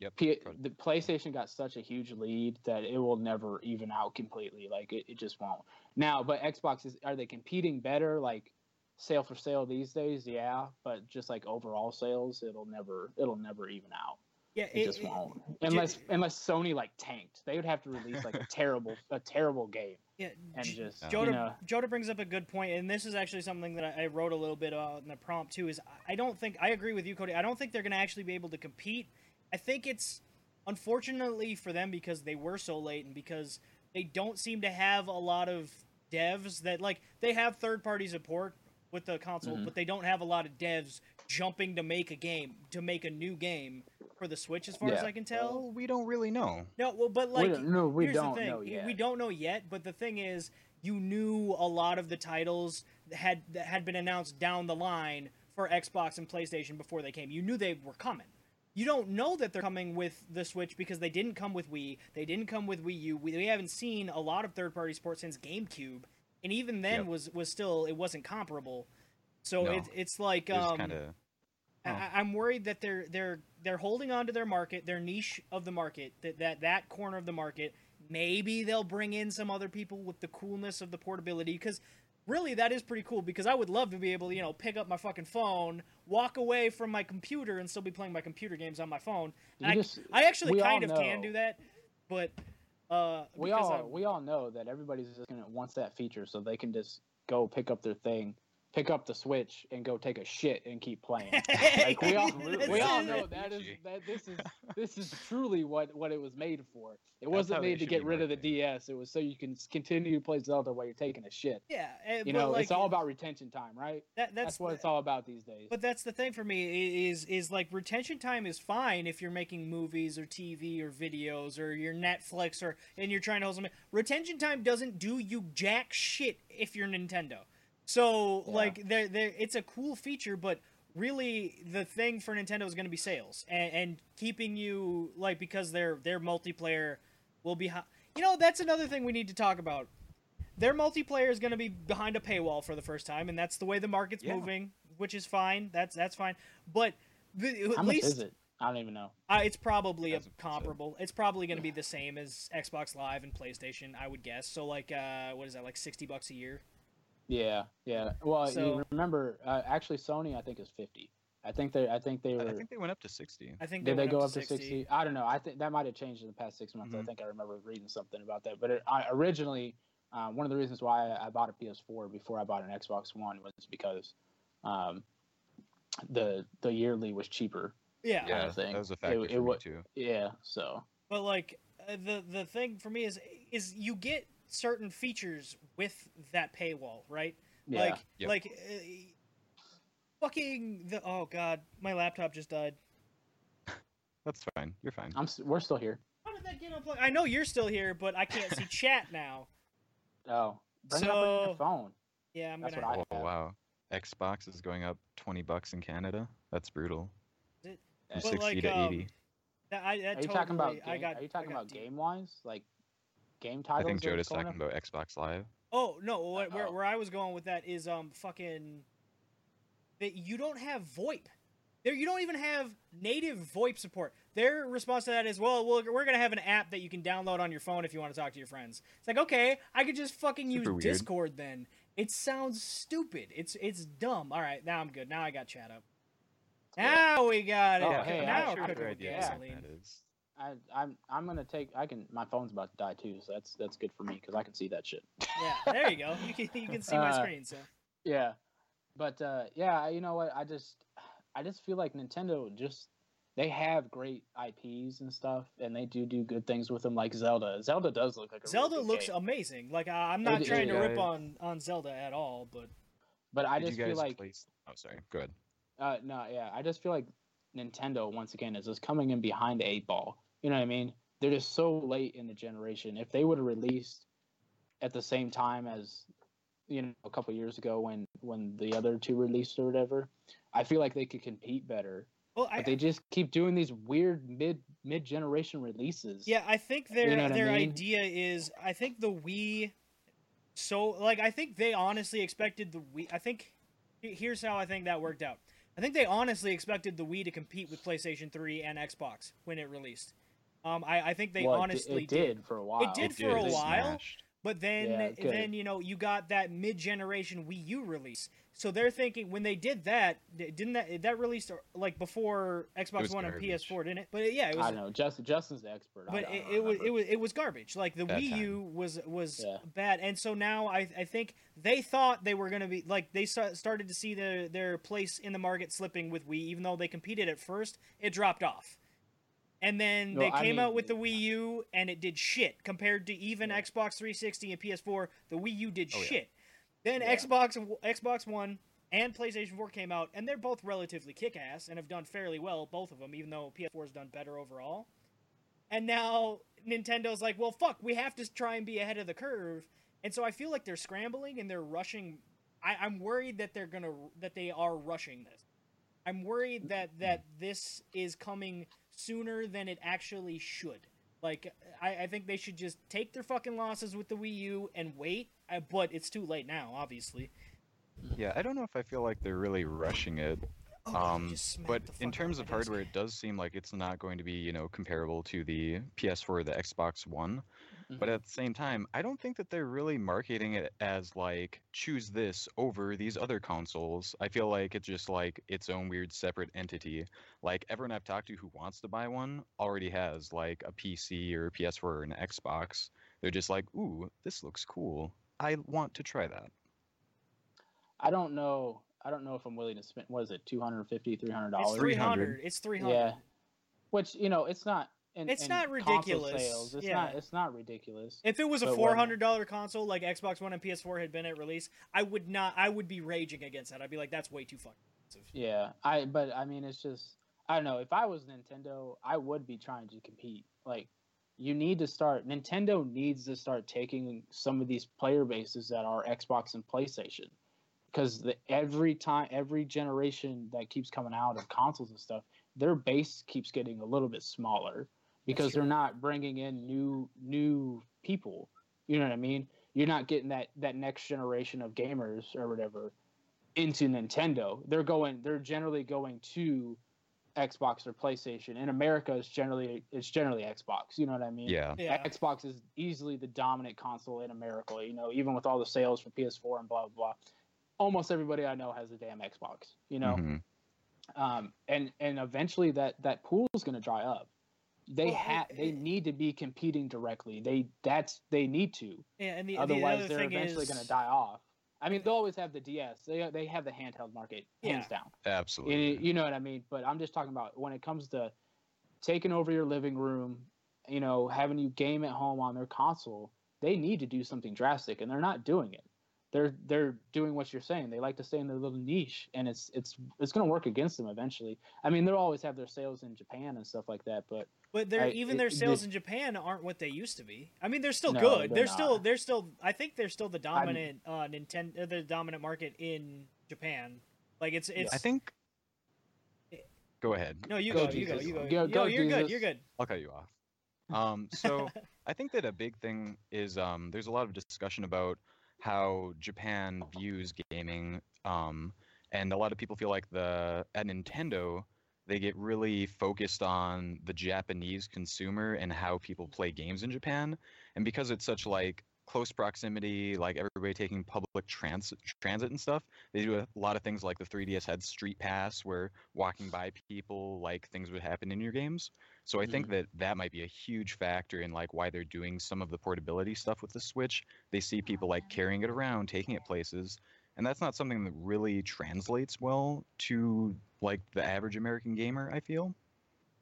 Yep, P- the PlayStation got such a huge lead that it will never even out completely. Like it, it just won't. Now, but Xbox is are they competing better? Like sale for sale these days, yeah. But just like overall sales, it'll never it'll never even out. Yeah, It, just won't. Unless unless Sony like tanked, they would have to release like a terrible a terrible game Yeah, and just Joda, you know Joda brings up a good point, and this is actually something that I I wrote a little bit about in the prompt too. Is I don't think I agree with you, Kody. I don't think they're going to actually be able to compete. I think it's unfortunately for them because they were so late and because they don't seem to have a lot of devs that like they have third party support with the console, Mhm. but they don't have a lot of devs jumping to make a game to make a new game for the Switch, as far as I can tell. well, we don't really know. No, well, but like don't, no we here's don't the thing. know yet. We don't know yet, but the thing is, you knew a lot of the titles that had that had been announced down the line for Xbox and PlayStation before they came. You knew they were coming. You don't know that they're coming with the Switch because they didn't come with Wii. They didn't come with Wii U. We, we haven't seen a lot of third-party support since GameCube, and even then Yep. was was still it wasn't comparable. So No. it's it's like It's um, kind of I, Oh. I- I'm worried that they're they're they're holding on to their market, their niche of the market, that that that corner of the market. Maybe they'll bring in some other people with the coolness of the portability, because really that is pretty cool. Because I would love to be able to you know pick up my fucking phone, walk away from my computer, and still be playing my computer games on my phone. You And I, just- I actually kind of can do that, but uh, we all I'm- we all know that everybody's just gonna wants that feature so they can just go pick up their thing pick up the switch and go take a shit and keep playing. Like we all we all know that is that this is this is truly what what it was made for. It wasn't how they made to get rid of the ds it was so you can continue to play zelda while you're taking a shit. Yeah, eh, you know like, it's all about retention time right? That, that's, that's what it's all about these days. But that's the thing for me is is like retention time is fine if you're making movies or TV or videos or your Netflix or and you're trying to hold something. Retention time doesn't do you jack shit if you're Nintendo. So Yeah. like there there it's a cool feature, but really the thing for Nintendo is going to be sales and, and keeping you like because their their multiplayer will be. Hi- you know that's another thing we need to talk about. Their multiplayer is going to be behind a paywall for the first time, and that's the way the market's Yeah. moving, which is fine. That's that's fine. But the, at how much least is it i don't even know uh, it's probably a As a percent. comparable. It's probably going to be the same as Xbox Live and PlayStation, I would guess. So like, uh, what is that? Like sixty bucks a year? Yeah yeah well So- you remember uh, actually sony i think is 50 i think they i think they were I think they went up to 60. I think Did they go up up to 60? I don't know. I think that might have changed in the past six months. I Mhm. think I remember reading something about that. But it, I, originally, uh, one of the reasons why I, I bought a PS4 before I bought an Xbox One was because um, the the yearly was cheaper. Yeah, Yeah, thing. that was a It- factor it for me too. Yeah. So but like uh, the the thing for me is is you get certain features with that paywall, right? yeah. Like Yep. like uh, fucking the oh god, my laptop just died. That's fine. You're fine. I'm. s- We're still here. How did that get unplugged? I know you're still here, but I can't see chat now. Oh, bring it up on So- your phone. Yeah, I'm That's gonna. what I- Oh have. wow. Xbox is going up 20 bucks in Canada. That's brutal. It- From 60 like, to um, 80. That, I, that Are you totally, talking about? I Game, got. are you I talking got about game wise, like game I think that are Joda's going talking up? about Xbox Live. Oh no, what, where Oh. where I was going with that is um fucking that you don't have VoIP. There, you don't even have native VoIP support. Their response to that is, well, we're, we're gonna have an app that you can download on your phone if you want to talk to your friends. It's like, okay, I could just fucking use weird. Discord then. It sounds stupid. It's it's dumb. All right, now I'm good. Now I got chat up. Now we got it. Oh, hey, now we're sure cooking do with gasoline. That is. I, I'm I'm gonna take. I can. My phone's about to die too, so that's that's good for me because I can see that shit. Yeah, there you go. You can you can see my Uh, screen. So Yeah, but uh, yeah, you know what? I just I just feel like Nintendo just they have great IPs and stuff, and they do do good things with them, like Zelda. Zelda does look like a really Zelda good looks game. amazing. Like I- I'm not It- trying it- to rip guys- on on Zelda at all, but but I Did just you guys feel like place? Oh, sorry. Go ahead. Uh, no, yeah, I just feel like Nintendo once again is just coming in behind the eight ball. You know what I mean? They're just so late in the generation. If they would have released at the same time as you know a couple years ago when when the other two released or whatever, I feel like they could compete better. well, I, But they just keep doing these weird mid mid generation releases. Yeah, I think their know what I their mean? idea is I think the Wii so like I think they honestly expected the Wii I think here's how I think that worked out. I think they honestly expected the Wii to compete with PlayStation 3 and Xbox when it released. Um I, I think they Well, it di- honestly it did, for a while. It did It for a did, it while. smashed. But then, Yeah, then you know, you got that mid-generation Wii U release. So they're thinking when they did that, didn't that that released uh, like before Xbox was One and. PS4, didn't it? But yeah, it was I don't know. Justin Justin's the expert. But don't it, it was it was it was garbage. Like the Bad Wii time. U was was Yeah. bad, and so now I I think they thought they were gonna be like they started to see their their place in the market slipping with Wii, even though they competed at first, it dropped off. And then No, they I came mean- out with the uh, Wii U, and it did shit compared to even Yeah. Xbox 360 and PS4. The Wii U did Oh, yeah. shit. Then Yeah. Xbox Xbox One and PlayStation 4 came out, and they're both relatively kick-ass and have done fairly well, both of them, even though PS4 has done better overall. And now Nintendo's like, well, fuck, we have to try and be ahead of the curve. And so I feel like they're scrambling and they're rushing. I, I'm worried that they're gonna that they are rushing this. I'm worried that that this is coming sooner than it actually should. Like I, I think they should just take their fucking losses with the Wii U and wait. uh, But it's too late now, obviously. Yeah, I don't know if I feel like they're really rushing it. Oh, Um, but in terms of hardware, it does seem like it's not going to be, you know, comparable to the PS4 or the Xbox One. But Mhm. at the same time, I don't think that they're really marketing it as like choose this over these other consoles. I feel like it's just like its own weird separate entity. Like everyone I've talked to who wants to buy one already has like a PC or a PS4 or an Xbox. They're just like, "Ooh, this looks cool. I want to try that." I don't know. I don't know if I'm willing to spend. What is it? 250 300 dollars. It's 300. 300. It's 300. Yeah, which you know, it's not. It's not ridiculous, Sales, it's yeah. not. It's not ridiculous. If it was a four hundred dollar console like Xbox One and PS4 had been at release, I would not. I would be raging against that. I'd be like, that's way too fucking expensive. Yeah, I. But I mean, it's just. I don't know. If I was Nintendo, I would be trying to compete. Like, you need to start. Nintendo needs to start taking some of these player bases that are Xbox and PlayStation, because the every time, every generation that keeps coming out of consoles and stuff, their base keeps getting a little bit smaller because they're not bringing in new new people. You know what I mean? You're not getting that that next generation of gamers or whatever into Nintendo. They're going. They're generally going to Xbox or PlayStation. In America, it's generally it's generally Xbox. You know what I mean? Yeah. Yeah. Xbox is easily the dominant console in America. You know, even with all the sales for PS4 and blah blah blah. Almost everybody I know has a damn Xbox. You know, Mhm. um, and and eventually that that pool is going to dry up. They Well, have they need to be competing directly. They that's they need to. Yeah, and the, the Otherwise, other they're thing eventually is, going to die off. I mean, they'll always have the DS. They they have the handheld market hands down. You, Absolutely. you know what I mean? But I'm just talking about when it comes to taking over your living room, you know, having you game at home on their console. They need to do something drastic, and they're not doing it. They're they're doing what you're saying. They like to stay in their little niche, and it's it's it's going to work against them eventually. I mean, they'll always have their sales in Japan and stuff like that, but But they're I- even it- their it- sales in Japan aren't what they used to be. I mean, they're still No, good. They're, they're still they're still. I think they're still the dominant uh, Nintendo, the dominant market in Japan. Like it's it's. I think. Go ahead. no, you Go, go, you go, you go. Go- Yo, go, you're good. You're good. I'll cut you off. Um, so I think that a big thing is um, there's a lot of discussion about how Japan views gaming, um, and a lot of people feel like the at Nintendo they get really focused on the Japanese consumer and how people play games in Japan, and because it's such like close proximity, like everybody taking public transit transit and stuff, they do a lot of things like the 3DS had Street Pass, where walking by people like things would happen in your games. So I think mm-hmm. that that might be a huge factor in like why they're doing some of the portability stuff with the Switch. They see people like carrying it around, taking it places, and that's not something that really translates well to like the average American gamer. I feel.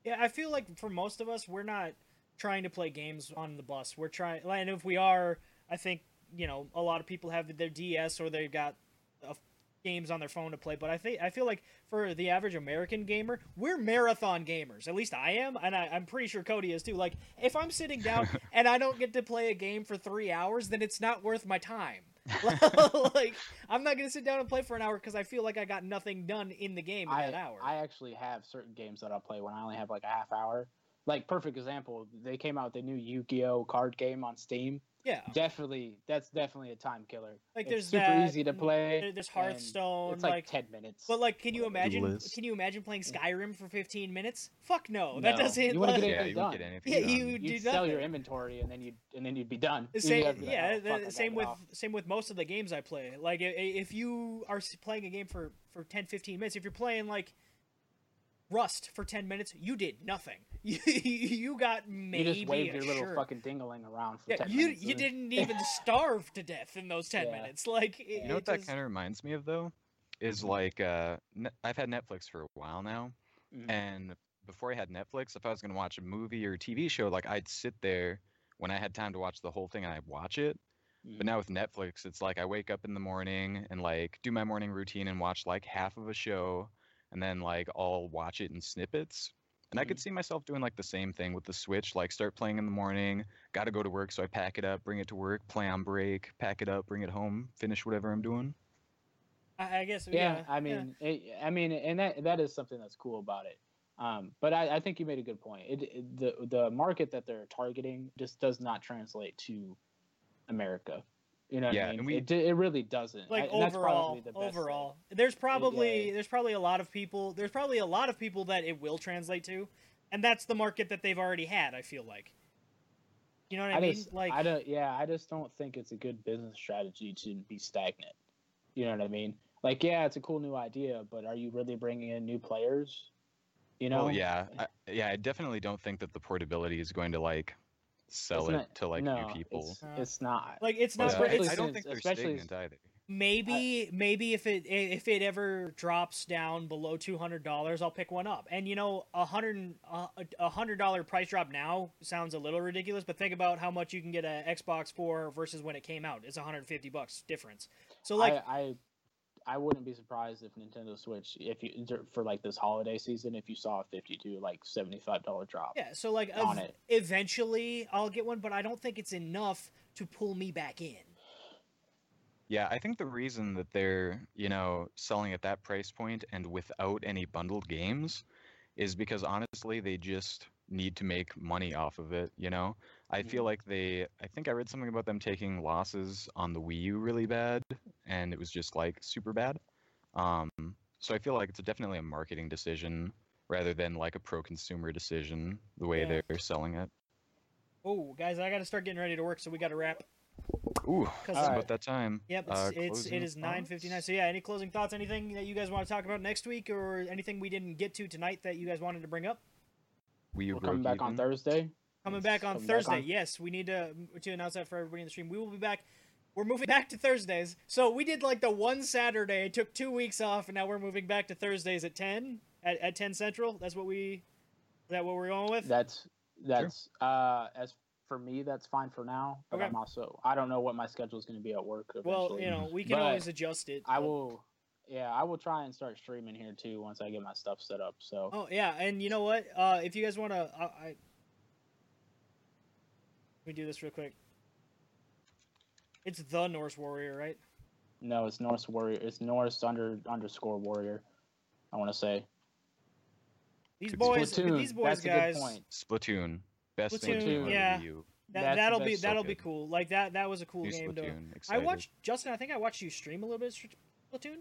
Yeah, I feel like for most of us, we're not trying to play games on the bus. We're trying, and if we are, I think you know a lot of people have their DS or they've got uh, games on their phone to play. But I think I feel like for the average American gamer, we're marathon gamers. At least I am, and I, I'm pretty sure Kody is too. Like if I'm sitting down and I don't get to play a game for three hours, then it's not worth my time. like I'm not gonna sit down and play for an hour because I feel like I got nothing done in the game in I that hour. I actually have certain games that I'll play when I only have like a half hour. Like perfect example, they came out with the new Yu-Gi-Oh card game on Steam. Yeah, Definitely, that's definitely a time killer. like It's there's super that, easy to mm, play. there- There's Hearthstone. It's like, like ten minutes. But like, can you imagine? Duelist. Can you imagine playing Skyrim for 15 minutes? Fuck no, that doesn't. You wanna like, get Yeah, anything you get done. anything. Yeah, done. you- you'd do sell your inventory and then you'd and then you'd be done. the You'd same, have to be like, yeah, "Oh, the, fuck, same with off." same with most of the games I play. Like, i- i- if you are playing a game for for 10, 15 minutes, if you're playing like Rust for 10 minutes, you did nothing. You, you got maybe You just waved a your little fucking dingling around for Yeah, ten you minutes. you then- didn't even starve to death in those 10 Yeah. minutes. Like, it, You know what it that just- kind of reminds me of though? Is like uh, ne- I've had Netflix for a while now, Mhm. and before I had Netflix, if I was gonna watch a movie or a TV show, like I'd sit there when I had time to watch the whole thing and I'd watch it. But Mhm. now with Netflix, it's like I wake up in the morning and like do my morning routine and watch like half of a show, and then like I'll watch it in snippets. And I could see myself doing like the same thing with the Switch, like start playing in the morning, got to go to work, so I pack it up, bring it to work, play on break, pack it up, bring it home, finish whatever I'm doing. I, I guess. yeah, Yeah, I mean, It, I mean, and that that is something that's cool about it. Um, but I, I think you made a good point. It, it the the market that they're targeting just does not translate to America. You know what Yeah, I mean? and we- it, it really doesn't. like I- and that's overall probably the best thing. overall there's probably yeah. there's probably a lot of people there's probably a lot of people that it will translate to and that's the market that they've already had i feel like you know what i, I mean just, like I don't, yeah, I just don't think it's a good business strategy to be stagnant. You know what I mean? Like, yeah, it's a cool new idea, but are you really bringing in new players? You know? Well, yeah, I, yeah, I definitely don't think that the portability is going to like sell it it- to like no, new people. It's, Uh, it's not. like it's not uh, br- I, it's I don't think they're especially- stagnant either. maybe maybe if it if it ever drops down below $200 i'll pick one up and you know a hundred a a hundred dollar price drop now sounds a little ridiculous but think about how much you can get an xbox for versus when it came out it's 150 bucks difference so like I, I I wouldn't be surprised if Nintendo Switch if you for like this holiday season if you saw a 52 like 75 dollar drop. Yeah, so like on ev- it. eventually I'll get one, but I don't think it's enough to pull me back in. Yeah, I think the reason that they're, you know, selling at that price point and without any bundled games is because honestly, they just need to make money off of it, you know? I feel Mhm. like they I think I read something about them taking losses on the Wii U really bad and it was just like super bad. Um so I feel like it's definitely a marketing decision rather than like a pro consumer decision the way Yeah. they're selling it. Oh, guys, I got to start getting ready to work, so we got to wrap. Ooh, 'Cause- it's Alright. about that time. Yep, it's Uh, it's it is nine fifty nine. So yeah, any closing thoughts? Anything that you guys want to talk about next week, or anything we didn't get to tonight that you guys wanted to bring up? Wii We will come broke back on. Thursday. Coming back on coming back Thursday. on- Yes, we need to to announce that for everybody in the stream. We will be back. We're moving back to Thursdays. So we did like the one Saturday, took two weeks off, and now we're moving back to Thursdays at ten at, at ten central. That's what we. Is that what we're going with? That's that's uh as for me, that's fine for now. But Okay. I'm also I don't know what my schedule is going to be at work. Well, you know, we can But always adjust it. I but- will. Yeah, I will try and start streaming here too once I get my stuff set up. So Oh yeah, and you know what? Uh, if you guys want to, I, I let me do this real quick. It's the Norse Warrior, right? no, it's Norse Warrior. It's Norse under underscore Warrior. I want to say These Splatoon, boys, Splatoon. these boys, that's guys. a good point. Splatoon. Best thing Splatoon, to yeah. review. That, that'll be that'll So be cool. Like that that was a cool New game. Splatoon. I watched Justin. I think I watched you stream a little bit of Splatoon.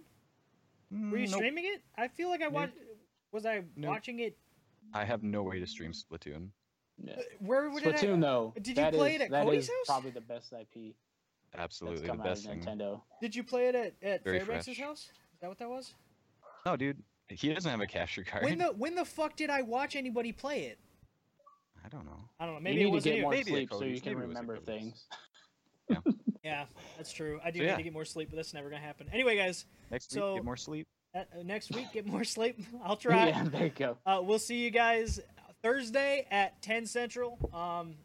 Mm, Were you nope. streaming it? I feel like I Nope. watched. Was I Nope. watching it? I have no way to stream Splatoon. Yeah. Where did I? Splatoon though. Did you play is- it at that Kody's is house? Probably the best IP Absolutely that's the come out of best thing. Nintendo. Did you play it at at Very Fairbanks' fresh. house? Is that what that was? No, dude, he doesn't have a capture card. When the when the fuck did I watch anybody play it? I don't know. I don't know. You Maybe need it to wasn't get you. more Maybe sleep so you can maybe it was at remember things. Yeah, that's true. I do So, need yeah. to get more sleep, but that's never gonna happen. Anyway, guys, Next So- week, get more sleep. uh, next week get more sleep. I'll try. yeah, there you go. Uh, we'll see you guys Thursday at 10 Central. Um,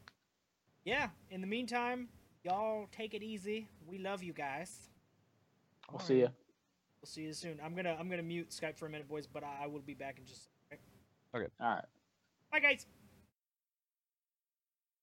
yeah. In the meantime, y'all take it easy. We love you guys. We'll see you. We'll see you soon. I'm gonna I'm gonna mute Skype for a minute, boys, but I, I will be back in just. a second. All right. Bye, guys.